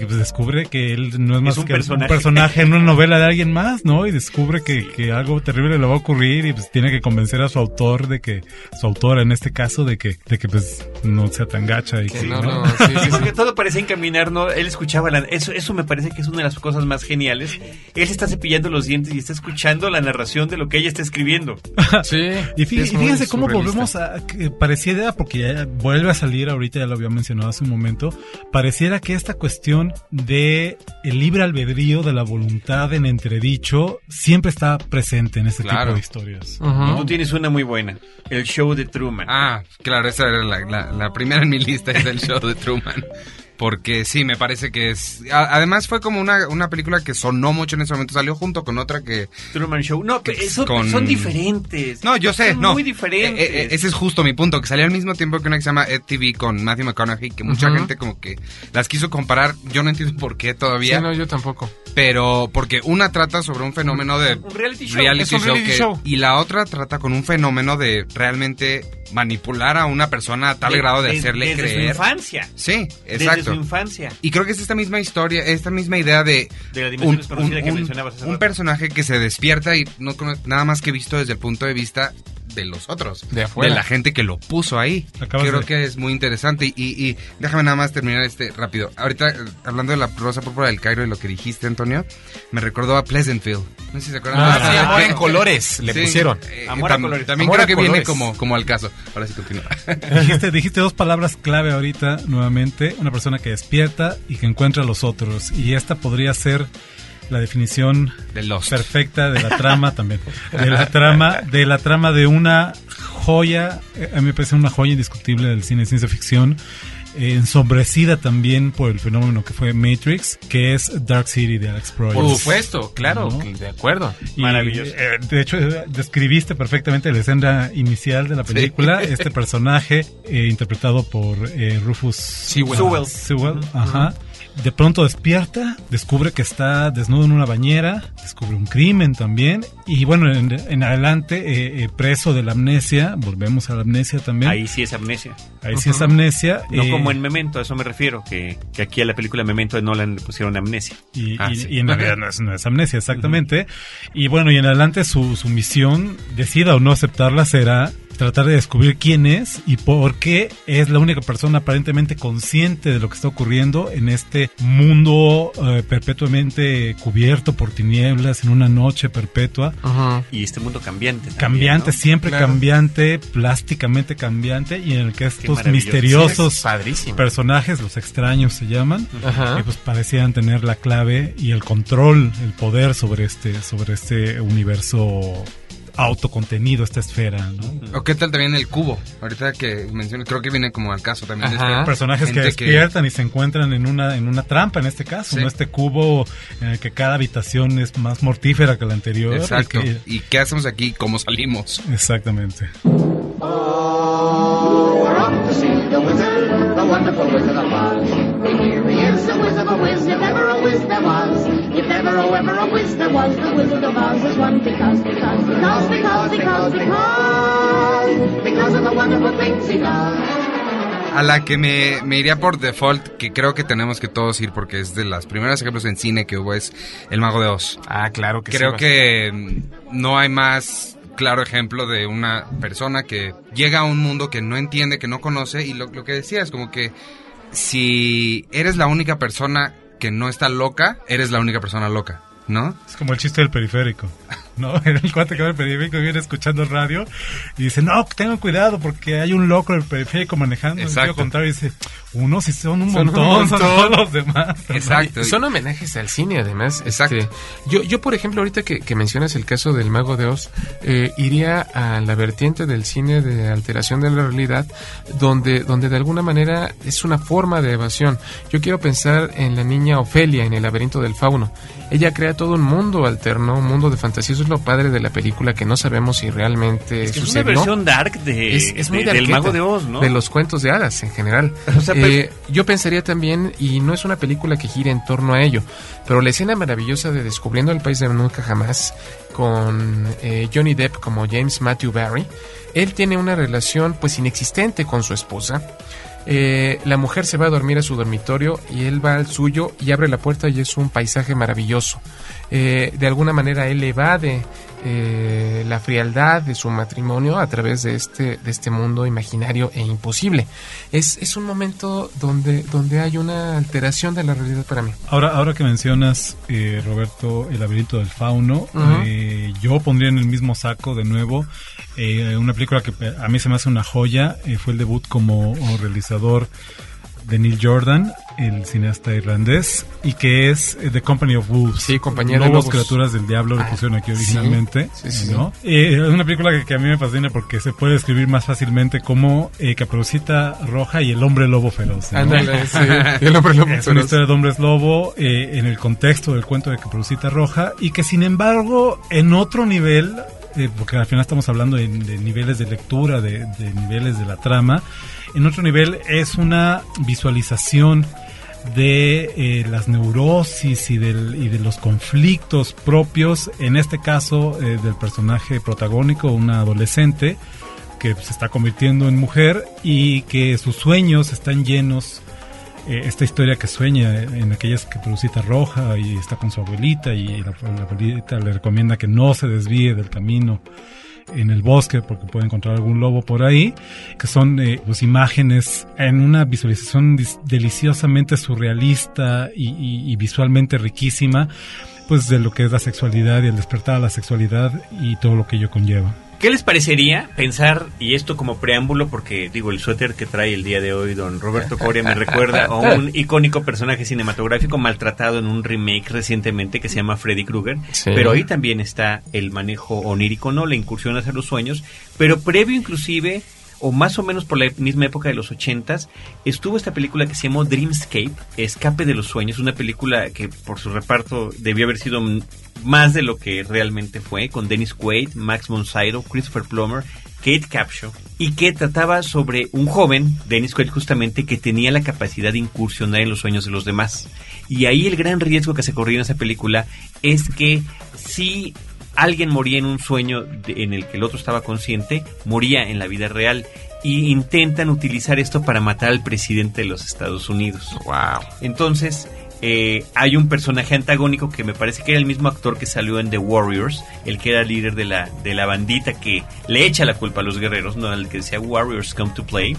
Y pues, descubre que él no es más un que personaje. un personaje en una *laughs* novela de alguien más, ¿no? Y descubre que, que algo terrible le va a ocurrir y pues tiene que convencer a su autor de que, su autora en este caso, de que, de que pues no sea tan gacha y que, Que no, ¿no? no, sí, sí, Sí, sí. porque todo parecía encaminar, ¿no? Él escuchaba la... Eso, eso me parece que es una de las cosas más geniales. Él se está cepillando los dientes y está escuchando la narración de lo que ella ella está escribiendo. *laughs* sí. Y fí- es y muy fíjense cómo volvemos a. Que pareciera, porque ya vuelve a salir, ahorita ya lo había mencionado hace un momento, pareciera que esta cuestión de el libre albedrío, de la voluntad en entredicho, siempre está presente en este tipo de historias. Tú tienes una muy buena. El show de Truman. Ah, claro, esa era la, la- la primera en mi lista, es el show de Truman. *laughs* Porque sí, me parece que es... a- además fue como una, una película que sonó mucho en ese momento, salió junto con otra que... Truman Show. No, pero eso- con- son diferentes. No, yo sé, Son no. Muy diferentes. Eh, eh, ese es justo mi punto, que salió al mismo tiempo que una que se llama Ed TV con Matthew McConaughey, que mucha gente como que las quiso comparar, yo no entiendo por qué todavía. Sí, no, yo tampoco. Pero porque una trata sobre un fenómeno de Un reality show. reality Es un show, reality que- show. y la otra trata con un fenómeno de realmente manipular a una persona a tal De- grado de, de- hacerle desde su creer. infancia. Sí, Desde exacto. Su infancia. Y creo que es esta misma historia, esta misma idea de, De la dimensión desconocida que mencionabas hace un rato. personaje que se despierta y no nada más que visto desde el punto de vista de los otros, De afuera. la gente que lo puso ahí. Acabas Creo de- que es muy interesante y, y- y déjame nada más terminar este rápido. Ahorita eh, hablando de la rosa púrpura del Cairo y lo que dijiste, Antonio, me recordó a Pleasantville. No sé si se acuerdan. Ah, de esa sí. Amor en colores, le pusieron. eh, Amor a tam- colores. También Amor creo que viene como, como al caso. Ahora sí continúa. *laughs* dijiste, dijiste dos palabras clave ahorita, nuevamente. Una persona que despierta y que encuentra a los otros. Y esta podría ser la definición perfecta de la trama también. De la trama, de la trama de una joya, eh, a mí me parece una joya indiscutible del cine de ciencia ficción. eh, ensombrecida también por el fenómeno que fue Matrix, que es Dark City de Alex Proyas. Por supuesto, claro, ¿No? de acuerdo. Y, Maravilloso. eh, de hecho, describiste perfectamente la escena inicial de la película. *laughs* Este personaje, eh, interpretado por eh, Rufus Sewell. Sewell. Sewell, ajá. De pronto despierta, descubre que está desnudo en una bañera, descubre un crimen también. Y bueno, en, en adelante, eh, eh, preso de la amnesia, volvemos a la amnesia también. Ahí sí es amnesia. Ahí sí es amnesia. No eh, como en Memento, a eso me refiero, que, que aquí a la película Memento de Nolan le pusieron amnesia. Y, Ah, y- sí. y en realidad no es, no es amnesia, exactamente. Y bueno, y en adelante su, su misión, decida o no aceptarla, será tratar de descubrir quién es y por qué es la única persona aparentemente consciente de lo que está ocurriendo en este mundo eh, perpetuamente cubierto por tinieblas, en una noche perpetua. Y este mundo cambiante. también, Cambiante, ¿no? siempre Claro. cambiante, plásticamente cambiante, y en el que estos misteriosos Sí, es padrísimo. personajes, los extraños se llaman, Ajá. que pues parecían tener la clave y el control, el poder sobre este, sobre este universo autocontenido, esta esfera, ¿no? ¿O qué tal también el cubo? Ahorita que mencioné, creo que viene como al caso también. Ajá. este- Personajes que despiertan y se encuentran en una, en una trampa en este caso, Sí. ¿no? Este cubo en el que cada habitación es más mortífera que la anterior. y Exacto. que- ¿Y qué hacemos aquí? ¿Cómo salimos? exactamente. We're the wizard, of Oz. A Wiz, if ever a Wiz there was. If ever, oh, ever a Wiz there was, the Wizard of Oz is one because, because, because, because, because, because, because of the wonderful things he does. A la que me, me iría por default, que creo que tenemos que todos ir porque es de las primeras ejemplos en cine que hubo, es El Mago de Oz. Ah, claro que Creo sí. que no hay más claro ejemplo de una persona que llega a un mundo que no entiende, que no conoce, y lo, lo que decía es como que si eres la única persona que no está loca, eres la única persona loca, ¿no? Es como el chiste del periférico, *laughs* ¿no? *laughs* El cuate que va al periférico y viene escuchando el radio y dice, no, tengan cuidado porque hay un loco en el periférico manejando. Exacto. contrario dice, uno si son un Son un montón, son todos los demás. *laughs* Exacto. Son homenajes al cine, además. Exacto. Este, yo, yo, por ejemplo, ahorita que, que mencionas el caso del Mago de Oz, eh, iría a la vertiente del cine de alteración de la realidad, donde, donde de alguna manera es una forma de evasión. Yo quiero pensar en la niña Ofelia en el laberinto del fauno. Ella crea todo un mundo alterno, un mundo de fantasía. Es lo padre de la película, que no sabemos si realmente Es que es una sucedió. versión dark de, Es- es muy de- del Mago de Oz, ¿no? De los cuentos de hadas en general. *laughs* O sea, pues- Eh, yo pensaría también, y no es una película que gire en torno a ello, pero la escena maravillosa de Descubriendo el País de Nunca Jamás, con eh, Johnny Depp como James Matthew Barry, él tiene una relación pues inexistente con su esposa. Eh, la mujer se va a dormir a su dormitorio y él va al suyo y abre la puerta y es un paisaje maravilloso. Eh, de alguna manera él evade eh, la frialdad de su matrimonio a través de este, de este mundo imaginario e imposible. Es, es un momento donde, donde hay una alteración de la realidad para mí. Ahora, ahora que mencionas, eh, Roberto, el laberinto del fauno, eh, eh, yo pondría en el mismo saco de nuevo eh, una película que a mí se me hace una joya. eh, fue el debut como realizador de Neil Jordan, el cineasta irlandés, y que es eh, The Company of Wolves. Sí, Compañía de Lobos, Lobos. criaturas del diablo, lo Ah, pusieron aquí sí, originalmente. sí, sí. ¿no? Eh, es una película que, que a mí me fascina porque se puede describir más fácilmente como eh, Caperucita Roja y el hombre lobo feroz. ¿no? Ándale, *laughs* sí, el hombre lobo Es una feroz. historia de hombres lobo eh, en el contexto del cuento de Caperucita Roja y que sin embargo en otro nivel, eh, porque al final estamos hablando de, de niveles de lectura, de, de niveles de la trama, en otro nivel es una visualización de eh, las neurosis y, de los conflictos propios, en este caso eh, del personaje protagónico, una adolescente que se está convirtiendo en mujer y que sus sueños están llenos eh, esta historia que sueña en aquellas que Caperucita roja y está con su abuelita y la abuelita le recomienda que no se desvíe del camino en el bosque porque puede encontrar algún lobo por ahí, que son eh, pues, imágenes en una visualización deliciosamente surrealista y, y- y visualmente riquísima, pues de lo que es la sexualidad y el despertar a la sexualidad y todo lo que ello conlleva. ¿Qué les parecería pensar, y esto como preámbulo, porque digo, el suéter que trae el día de hoy don Roberto Coria me recuerda a un *laughs* icónico personaje cinematográfico maltratado en un remake recientemente que se llama Freddy Krueger, Sí. pero ahí también está el manejo onírico, ¿no? La incursión hacia los sueños, pero previo inclusive, o más o menos por la misma época de los ochentas, estuvo esta película que se llamó Dreamscape, Escape de los Sueños, una película que por su reparto debió haber sido más de lo que realmente fue, con Dennis Quaid, Max von Sydow, Christopher Plummer, Kate Capshaw, y que trataba sobre un joven, Dennis Quaid justamente, que tenía la capacidad de incursionar en los sueños de los demás. Y ahí el gran riesgo que se corría en esa película es que si alguien moría en un sueño de- en el que el otro estaba consciente, moría en la vida real. Y intentan utilizar esto para matar al presidente de los Estados Unidos. Wow. Entonces, eh, hay un personaje antagónico que me parece que era el mismo actor que salió en The Warriors, el que era líder de la, de la bandita que le echa la culpa a los guerreros, no el que decía Warriors come to play,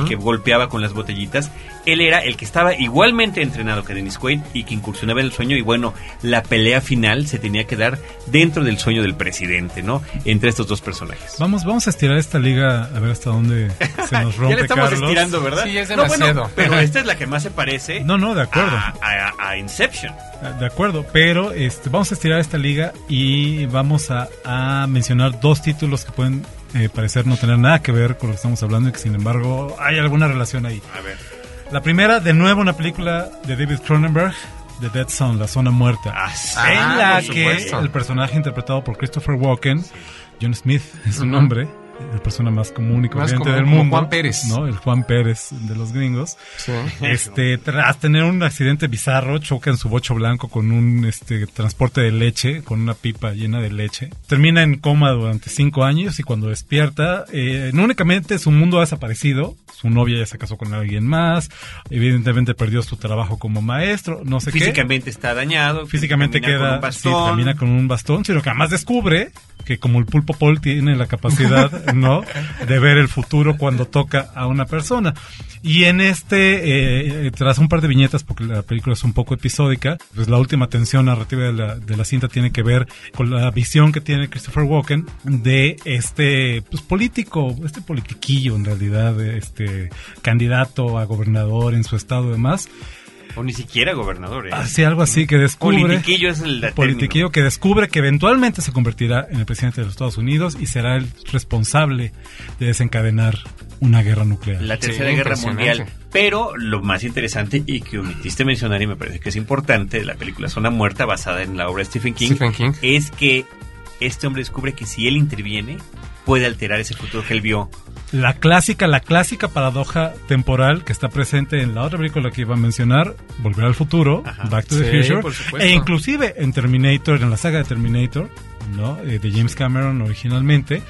y que golpeaba con las botellitas. Él era el que estaba igualmente entrenado que Dennis Quaid y que incursionaba en el sueño. Y bueno, la pelea final se tenía que dar dentro del sueño del presidente, ¿no? Entre estos dos personajes. Vamos, vamos a estirar esta liga a ver hasta dónde se *laughs* nos rompe. ya le estamos Carlos. estirando, ¿verdad? Sí, es No, bueno, pero *laughs* esta es la que más se parece No, no, de acuerdo. a, a- a Inception. De acuerdo, pero este, vamos a estirar esta liga y vamos a, a mencionar dos títulos que pueden eh, parecer no tener nada que ver con lo que estamos hablando y que sin embargo hay alguna relación ahí. A ver. La primera, de nuevo, una película de David Cronenberg, The Dead Zone, La Zona Muerta. Ah, en la que el personaje interpretado por Christopher Walken, John Smith es su nombre, la persona más común y corriente del mundo. Juan Pérez. ¿no? El Juan Pérez de los gringos. Sí. Este, tras tener un accidente bizarro, choca en su bocho blanco con un este, transporte de leche, con una pipa llena de leche. Termina en coma durante cinco años y cuando despierta, eh, no únicamente su mundo ha desaparecido, su novia ya se casó con alguien más, evidentemente perdió su trabajo como maestro, no sé qué. Físicamente está dañado. Físicamente con queda, un bastón. sí, camina con un bastón, sino que además descubre que como el pulpo Paul tiene la capacidad, *laughs* ¿no? De ver el futuro cuando toca a una persona. Y en este, eh, tras un par de viñetas, porque la película es un poco episódica, pues la última tensión narrativa de la, de la cinta tiene que ver con la visión que tiene Christopher Walken de este, pues político, este politiquillo en realidad, este candidato a gobernador en su estado y demás. O ni siquiera gobernador, ¿eh? Así, algo así que descubre. Politiquillo es el Politiquillo que descubre que eventualmente se convertirá en el presidente de los Estados Unidos y será el responsable de desencadenar una guerra nuclear. La tercera Sí, guerra mundial. Pero lo más interesante y que omitiste mencionar y me parece que es importante de la película Zona Muerta basada en la obra de Stephen King, Stephen King. es que este hombre descubre que si él interviene puede alterar ese futuro que él vio. La clásica, la clásica paradoja temporal que está presente en la otra película que iba a mencionar, Volver al futuro, Back to the Future, e inclusive en Terminator, en la saga de Terminator, ¿no? Eh, de James Cameron originalmente,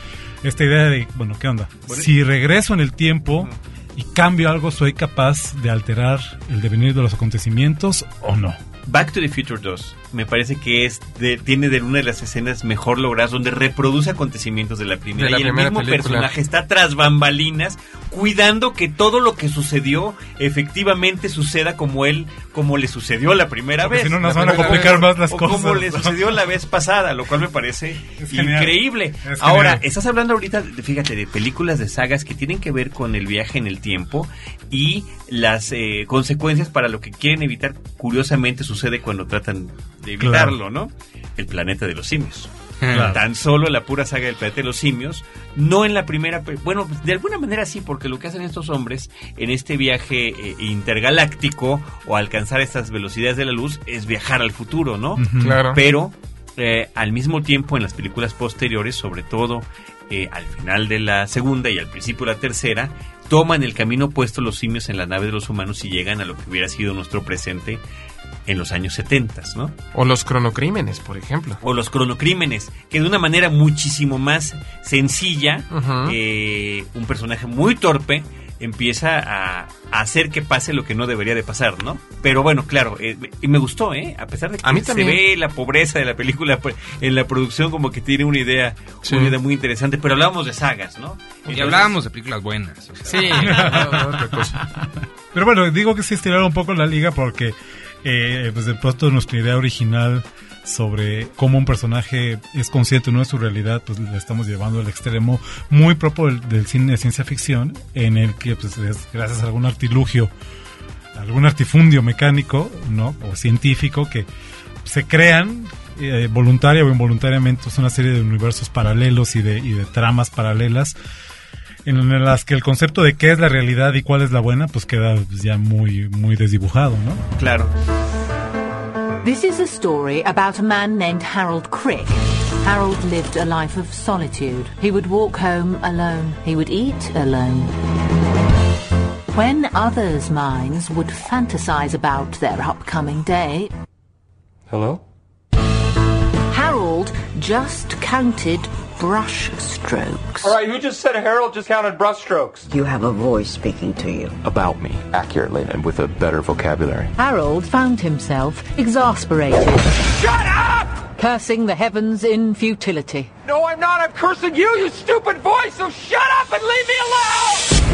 esta idea de, bueno, ¿qué onda? Si regreso en el tiempo y cambio algo, soy capaz de alterar el devenir de los acontecimientos o no. Back to the Future 2 me parece que es de, tiene de una de las escenas mejor logradas donde reproduce acontecimientos de la primera. De la y el primera mismo película. personaje está tras bambalinas cuidando que todo lo que sucedió efectivamente suceda como él como le sucedió la primera Porque vez. si no nos van a complicar vez, más las o cosas, como le sucedió la vez pasada lo cual me parece *laughs* increíble. Es ahora estás hablando ahorita de- fíjate de películas de sagas que tienen que ver con el viaje en el tiempo y las eh, consecuencias para lo que quieren evitar. Curiosamente sucede cuando tratan de evitarlo, ¿no? El planeta de los simios. Claro. Tan solo la pura saga del planeta de los simios, no en la primera, bueno, de alguna manera sí, porque lo que hacen estos hombres en este viaje eh, intergaláctico o alcanzar estas velocidades de la luz es viajar al futuro, ¿no? Claro. Pero eh, al mismo tiempo en las películas posteriores, sobre todo eh, al final de la segunda y al principio de la tercera, toman el camino opuesto los simios en la nave de los humanos y llegan a lo que hubiera sido nuestro presente en los años 70, ¿no? O los cronocrímenes, por ejemplo. O los cronocrímenes, que de una manera muchísimo más sencilla, eh, un personaje muy torpe empieza a, a hacer que pase lo que no debería de pasar, ¿no? Pero bueno, claro, eh, y me gustó, ¿eh? A pesar de que A mí se ve la pobreza de la película pues, en la producción como que tiene una idea, Sí. una idea muy interesante, pero hablábamos de sagas, ¿no? Y hablábamos de películas buenas. o sea. Sí, no, otra cosa. Pero bueno, digo que sí estiraron un poco la liga porque eh, pues de nuestra idea original sobre cómo un personaje es consciente o no de su realidad, pues le estamos llevando al extremo muy propio del, del cine de ciencia ficción, en el que pues es gracias a algún artilugio, algún artifundio mecánico, ¿no? O científico que se crean eh, voluntaria o involuntariamente pues, una serie de universos paralelos y de tramas paralelas en las que el concepto de qué es la realidad y cuál es la buena pues queda ya muy muy desdibujado, ¿no? Claro. This is a story about a man named Harold Crick. Harold lived a life of solitude. He would walk home alone. He would eat alone. When others' minds would fantasize about their upcoming day, Hello? Harold just counted brush strokes. All right, who just said Harold just counted brushstrokes? You have a voice speaking to you. About me, accurately and with a better vocabulary. Harold found himself exasperated. Shut up! Cursing the heavens in futility. No, I'm not. I'm cursing you, you stupid voice, so shut up and leave me alone!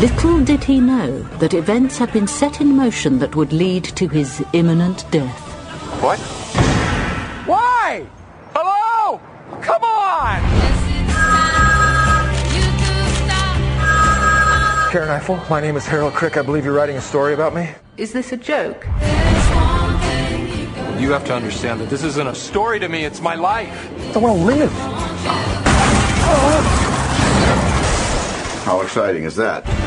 Little did he know that events had been set in motion that would lead to his imminent death. What? Why? Hello? Come on! Karen Eiffel, my name is Harold Crick. I believe you're writing a story about me. Is this a joke? You have to understand that this isn't a story to me, it's my life. I want to live. How exciting is that?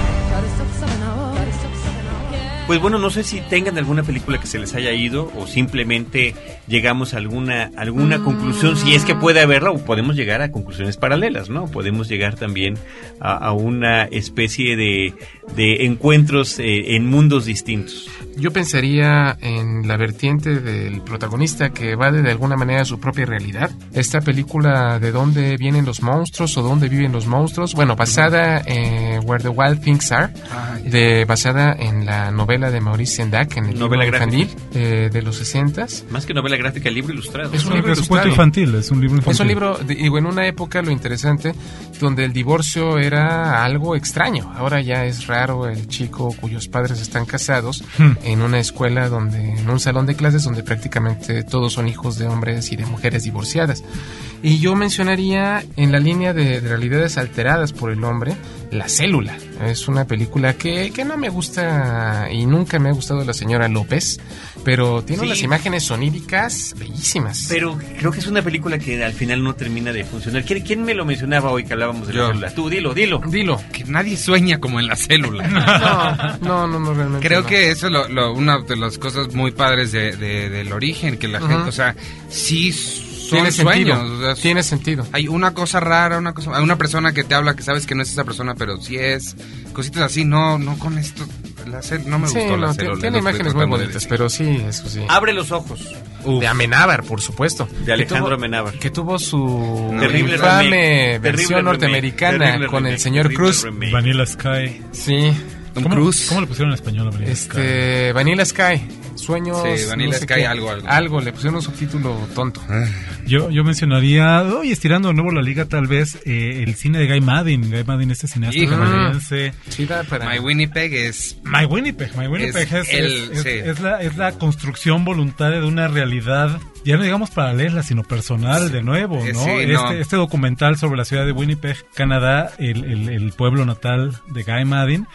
Pues bueno, no sé si tengan alguna película que se les haya ido o simplemente llegamos a alguna alguna conclusión, si es que puede haberla, o podemos llegar a conclusiones paralelas, ¿no? Podemos llegar también a, a una especie de, de encuentros eh, en mundos distintos. Yo pensaría en la vertiente del protagonista que evade de alguna manera su propia realidad. Esta película de dónde vienen los monstruos o dónde viven los monstruos, bueno, basada en Where the Wild Things Are, de basada en la novela de Maurice Sendak, en el Novela libro infantil eh, de los 60 Más que novela gráfica, libro ilustrado. Es un libro ilustrado. infantil, es un libro Es un infantil. libro, digo, en una época lo interesante, donde el divorcio era algo extraño. Ahora ya es raro el chico cuyos padres están casados Hmm. en una escuela donde, en un salón de clases donde prácticamente todos son hijos de hombres y de mujeres divorciadas. Y yo mencionaría en la línea de, de realidades alteradas por el hombre, La Célula. Es una película que, que no me gusta y nunca me ha gustado la señora López, pero tiene Sí. unas imágenes soníricas bellísimas. Pero creo que es una película que al final no termina de funcionar. ¿Quién, quién me lo mencionaba hoy que hablábamos de la célula? Tú, dilo, dilo. Dilo. Que nadie sueña como en la célula. *laughs* No, no, no, realmente. Creo no. que eso es lo, lo- una de las cosas muy padres de, de- del origen, que la gente, o sea, sí son Tiene sentido, sueños. o sea, Tiene sentido. Hay una cosa rara, una cosa, hay una persona que te habla que sabes que no es esa persona, pero sí es. Cositas así, no, no con esto. La cel- no me Sí, gustó la no, célula, tiene imágenes muy de bonitas, pero sí, eso sí. Abre los ojos. De Amenábar, por supuesto. De Alejandro Amenábar. Que tuvo su Terrible infame remake, versión terrible norteamericana remake, con el señor Cruz. Vanilla Sky. Sí. ¿Cómo, ¿Cómo le pusieron en español a Vanilla Sky? Este, Vanilla Sky. Sueños. Sí, Vanilla no sé Sky, qué. algo, algo. Algo, le pusieron un subtítulo tonto. *laughs* Yo, yo mencionaría, oh, y estirando de nuevo la liga, tal vez eh, el cine de Guy Maddin. Guy Maddin, este cineasta canadiense. My Winnipeg es... My Winnipeg, My Winnipeg es, Es el- es- es- sí. es la, es la construcción voluntaria de una realidad, ya no digamos paralela, sino personal de nuevo, Eh, ¿no? sí, este, no. este documental sobre la ciudad de Winnipeg, Canadá, el, el- el pueblo natal de Guy Maddin,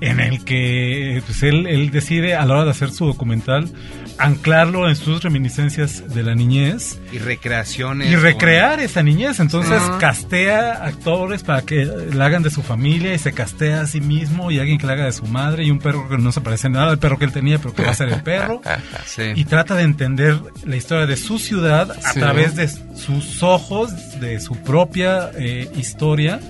en el que pues, él, él decide a la hora de hacer su documental anclarlo en sus reminiscencias de la niñez Y recreaciones. y recrear esa niñez. Entonces castea actores para que la hagan de su familia y se castea a sí mismo y alguien que la haga de su madre y un perro que no se parece nada al perro que él tenía, pero que va a ser el perro. *laughs* Sí. Y trata de entender la historia de su ciudad a Sí. través de sus ojos, de su propia eh, historia.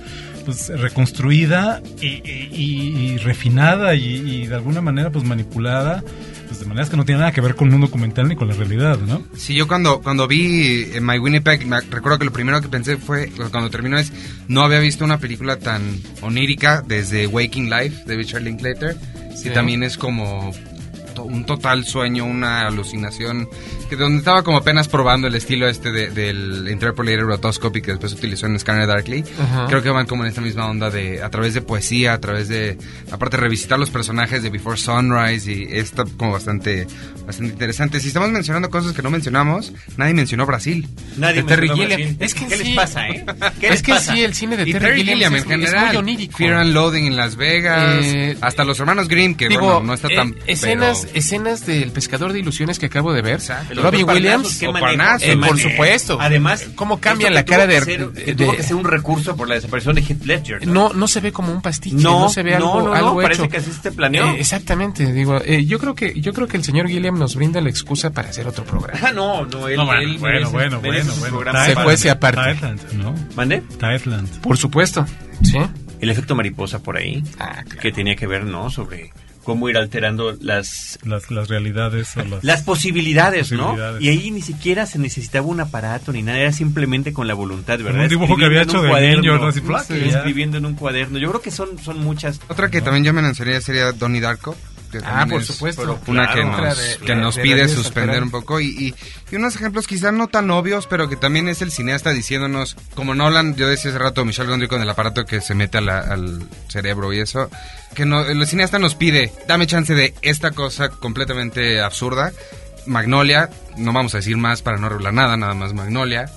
Pues reconstruida y, y- y- y refinada y, de alguna manera pues manipulada pues de maneras que no tienen nada que ver con un documental ni con la realidad, ¿no? Sí, yo cuando, cuando vi eh, My Winnipeg, me recuerdo que lo primero que pensé fue, cuando terminó es, no había visto una película tan onírica desde Waking Life de Richard Linklater, Sí. que también es como to- un total sueño, una alucinación, que donde estaba como apenas probando el estilo este de- del Interpolated Rotoscopy que después utilizó en Scanner Darkly. Ajá. Creo que van como en esta misma onda de, a través de poesía, a través de, aparte revisitar los personajes de Before Sunrise y está como bastante, bastante interesante. Si estamos mencionando cosas que no mencionamos, nadie mencionó Brasil. Nadie De Terry mencionó Gilliam. Brasil. Es que ¿Qué sí. les pasa, eh? *laughs* ¿Qué Es les que pasa? sí, el cine de Y Terry, Terry Gilliam Gilliam en es, es general. muy onírico. Fear and Loathing en Las Vegas. Eh, hasta los hermanos Grimm, que Digo, bueno, no está eh, tan. escenas, escenas del pescador de ilusiones que acabo de ver. Robin dos Williams, o manejo, Parnaso, qué por manejo. supuesto. Además, cómo cambia la cara de, ser- de- tuvo que ser un recurso por la desaparición de Heath Ledger. no no se ve como un pastiche, No, no, se ve no, algo, no, no, algo parece hecho. que así se planeó. Eh, exactamente, digo, eh, yo creo que yo creo que el señor Gilliam nos brinda la excusa para hacer otro programa. Ah, no, no, él, No, bueno, él bueno, merece- bueno, merece bueno, bueno. Se fuese aparte. Thailand, ¿no? ¿Mande? Thailand. Por supuesto, sí. El efecto mariposa por ahí, Ah, que tenía que ver, ¿no? Sobre cómo ir alterando las Las, las realidades o las... las posibilidades, Posibilidades. ¿no? Y ahí ni siquiera se necesitaba un aparato ni nada, era simplemente con la voluntad, ¿verdad? un dibujo que había Escribiendo hecho en un de niño, cuaderno, ¿no? Sí, escribiendo en un cuaderno. Yo creo que son, son muchas. Otra que también yo me lanzaría sería Donnie Darko. Que Ah, por es supuesto. Una Claro. que nos, de- que de- nos de pide suspender un poco. Y, y, y unos ejemplos quizás no tan obvios, pero que también es el cineasta diciéndonos, como Nolan, yo decía hace rato, Michelle Gondry con el aparato que se mete a la- al cerebro y eso, que no, el cineasta nos pide, dame chance de esta cosa completamente absurda. Magnolia, no vamos a decir más para no revelar nada, nada más Magnolia.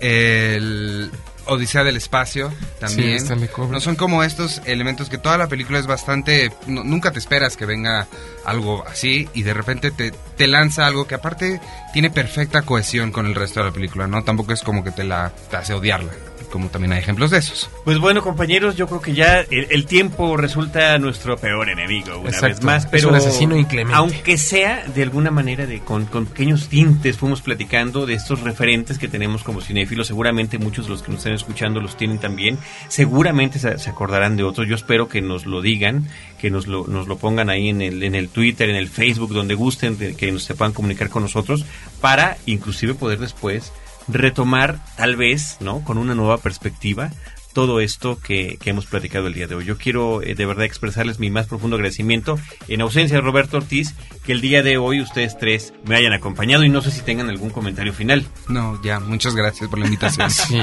El Odisea del Espacio también. Sí, no son como estos elementos que toda la película es bastante... no- nunca te esperas que venga algo así y de repente te, te lanza algo que aparte tiene perfecta cohesión con el resto de la película, ¿no? Tampoco es como que te la te hace odiarla, como también hay ejemplos de esos. Pues bueno, compañeros, yo creo que ya el, el tiempo resulta nuestro peor enemigo una Exacto. vez más, Es pero un asesino inclemente. aunque sea de alguna manera de con, con pequeños tintes, fuimos platicando de estos referentes que tenemos como cinéfilos, seguramente muchos de los que nos están escuchando los tienen también, seguramente se, se acordarán de otros, yo espero que nos lo digan, que nos lo, nos lo pongan ahí en el, en el Twitter, en el Facebook, donde gusten, de- que nos se puedan comunicar con nosotros, para inclusive poder después retomar tal vez, ¿no? Con una nueva perspectiva todo esto que, que hemos platicado el día de hoy. Yo quiero eh, de verdad expresarles mi más profundo agradecimiento en ausencia de Roberto Ortiz, que el día de hoy ustedes tres me hayan acompañado y no sé si tengan algún comentario final. No, ya, muchas gracias por la invitación. *laughs* Sí.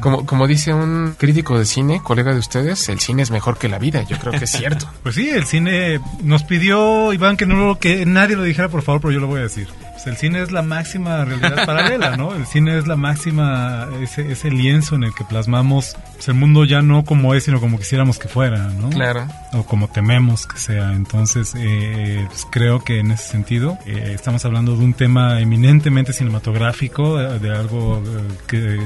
Como, como dice un crítico de cine, colega de ustedes, el cine es mejor que la vida. Yo creo que es cierto. *laughs* Pues sí, el cine nos pidió, Iván, que no que nadie lo dijera, por favor, pero yo lo voy a decir. Pues el cine es la máxima realidad *laughs* paralela, ¿no? El cine es la máxima, ese, ese lienzo en el que plasmamos pues, el mundo ya no como es, sino como quisiéramos que fuera, ¿no? Claro. O como tememos que sea. Entonces, eh, pues, creo que en ese sentido eh, estamos hablando de un tema eminentemente cinematográfico, de, de algo eh, que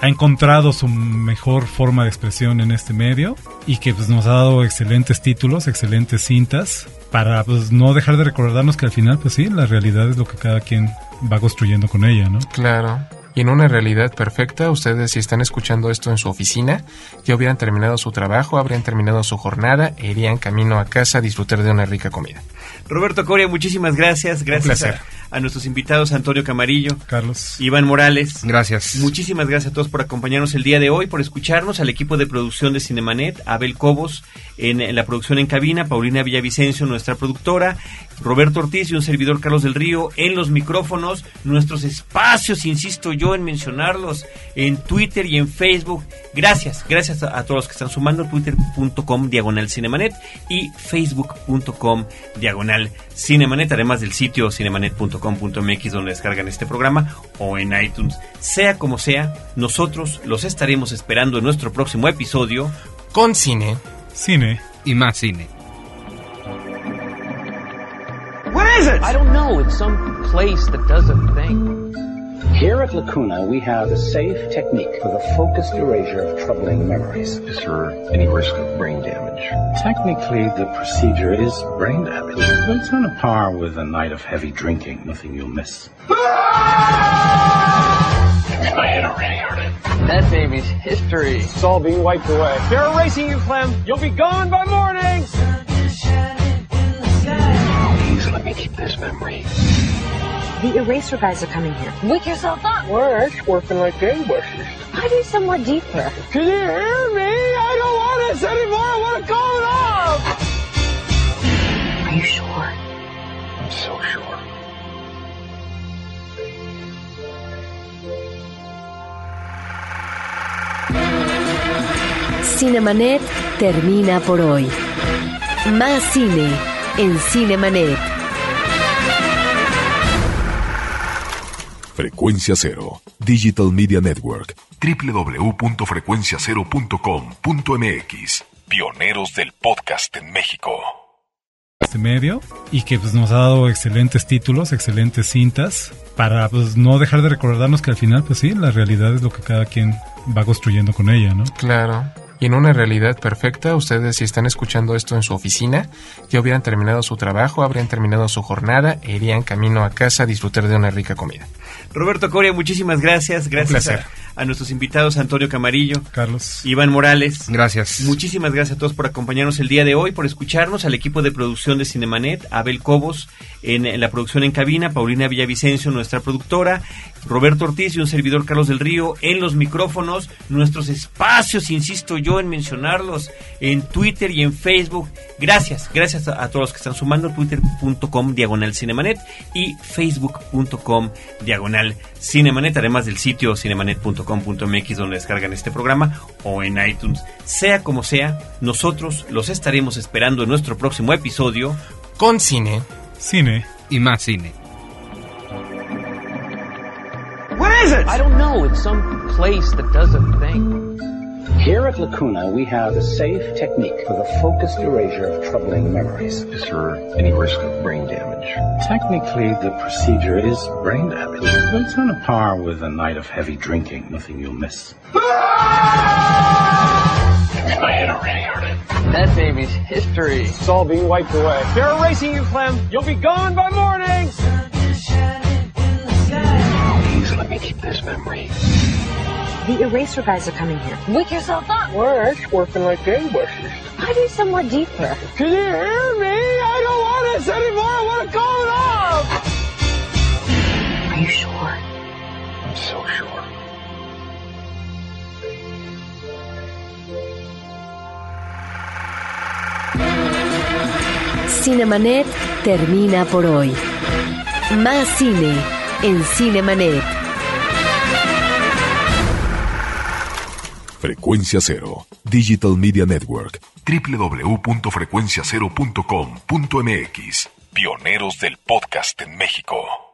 ha encontrado su mejor forma de expresión en este medio y que pues, nos ha dado excelentes títulos, excelentes cintas para pues no dejar de recordarnos que al final pues sí, la realidad es lo que cada quien va construyendo con ella, ¿no? Claro. Y en una realidad perfecta, ustedes si están escuchando esto en su oficina, ya hubieran terminado su trabajo, habrían terminado su jornada e irían camino a casa a disfrutar de una rica comida. Roberto Coria, muchísimas gracias. Gracias placer. a, a nuestros invitados Antonio Camarillo, Carlos, Iván Morales. Gracias. Muchísimas gracias a todos por acompañarnos el día de hoy, por escucharnos, al equipo de producción de Cinemanet, Abel Cobos en, en la producción en cabina, Paulina Villavicencio, nuestra productora, Roberto Ortiz y un servidor Carlos del Río en los micrófonos, nuestros espacios, insisto yo en mencionarlos, en Twitter y en Facebook. Gracias, gracias a, a todos los que están sumando, twitter.com diagonal cinemanet y facebook.com diagonal cinemanet, además del sitio cinemanet.com.mx donde descargan este programa o en iTunes. Sea como sea, nosotros los estaremos esperando en nuestro próximo episodio con cine, cine y más cine. What is it? I don't know. It's some place that does a thing. Here at Lacuna, we have a safe technique for the focused erasure of troubling memories. Is there any risk of brain damage? Technically, the procedure is brain damage, but it's on a par with a night of heavy drinking. Nothing you'll miss. My head already hurting. That baby's history. It's all being wiped away. They're erasing you, Clem. You'll be gone by morning. Please let me keep this memory. The eraser guys are coming here. Wake yourself up. We're working like gangbusters. Why do somewhere deeper? Can you hear me? I don't want this anymore. I want to call it off. Are you sure? I'm so sure. Cinemanet termina por hoy. Más cine en Cinemanet. Frecuencia Cero, Digital Media Network, www.frecuenciacero.com.mx, pioneros del podcast en México. Este medio y que pues, nos ha dado excelentes títulos, excelentes cintas, para pues, no dejar de recordarnos que al final, pues sí, la realidad es lo que cada quien va construyendo con ella, ¿no? Claro. Y en una realidad perfecta, ustedes si están escuchando esto en su oficina, ya hubieran terminado su trabajo, habrían terminado su jornada e irían camino a casa a disfrutar de una rica comida. Roberto Coria, muchísimas gracias. Gracias a, a, nuestros invitados, Antonio Camarillo, Carlos, Iván Morales. Gracias. Muchísimas gracias a todos por acompañarnos el día de hoy, por escucharnos, al equipo de producción de Cinemanet, Abel Cobos en, en la producción en cabina, Paulina Villavicencio, nuestra productora, Roberto Ortiz y un servidor Carlos del Río en los micrófonos, nuestros espacios, insisto yo en mencionarlos, en Twitter y en Facebook. Gracias, gracias a, a todos los que están sumando, twitter.com diagonal cinemanet y facebook.com diagonal cinemanet, además del sitio cinemanet.com.mx donde descargan este programa o en iTunes. Sea como sea, nosotros los estaremos esperando en nuestro próximo episodio con cine, cine y más cine. What is it? I don't know. It's some place that does a thing. Here at Lacuna, we have a safe technique for the focused erasure of troubling memories. Is there any risk of brain damage? Technically, the procedure is brain damage, but it's on a par with a night of heavy drinking. Nothing you'll miss. My head already hurting. That baby's history. It's all being wiped away. They're erasing you, Clem. You'll be gone by morning. Please let me keep this memory. The eraser guys are coming here. Wake yourself up. We're working like gangbusters. Why do somewhere deeper? Can you hear me? I don't want this anymore. I want to call it off. Are you sure? I'm so sure. Cinemanet termina por hoy. Más cine en Cinemanet. Frecuencia Cero, Digital Media Network, www.frecuenciacero.com.mx, pioneros del podcast en México.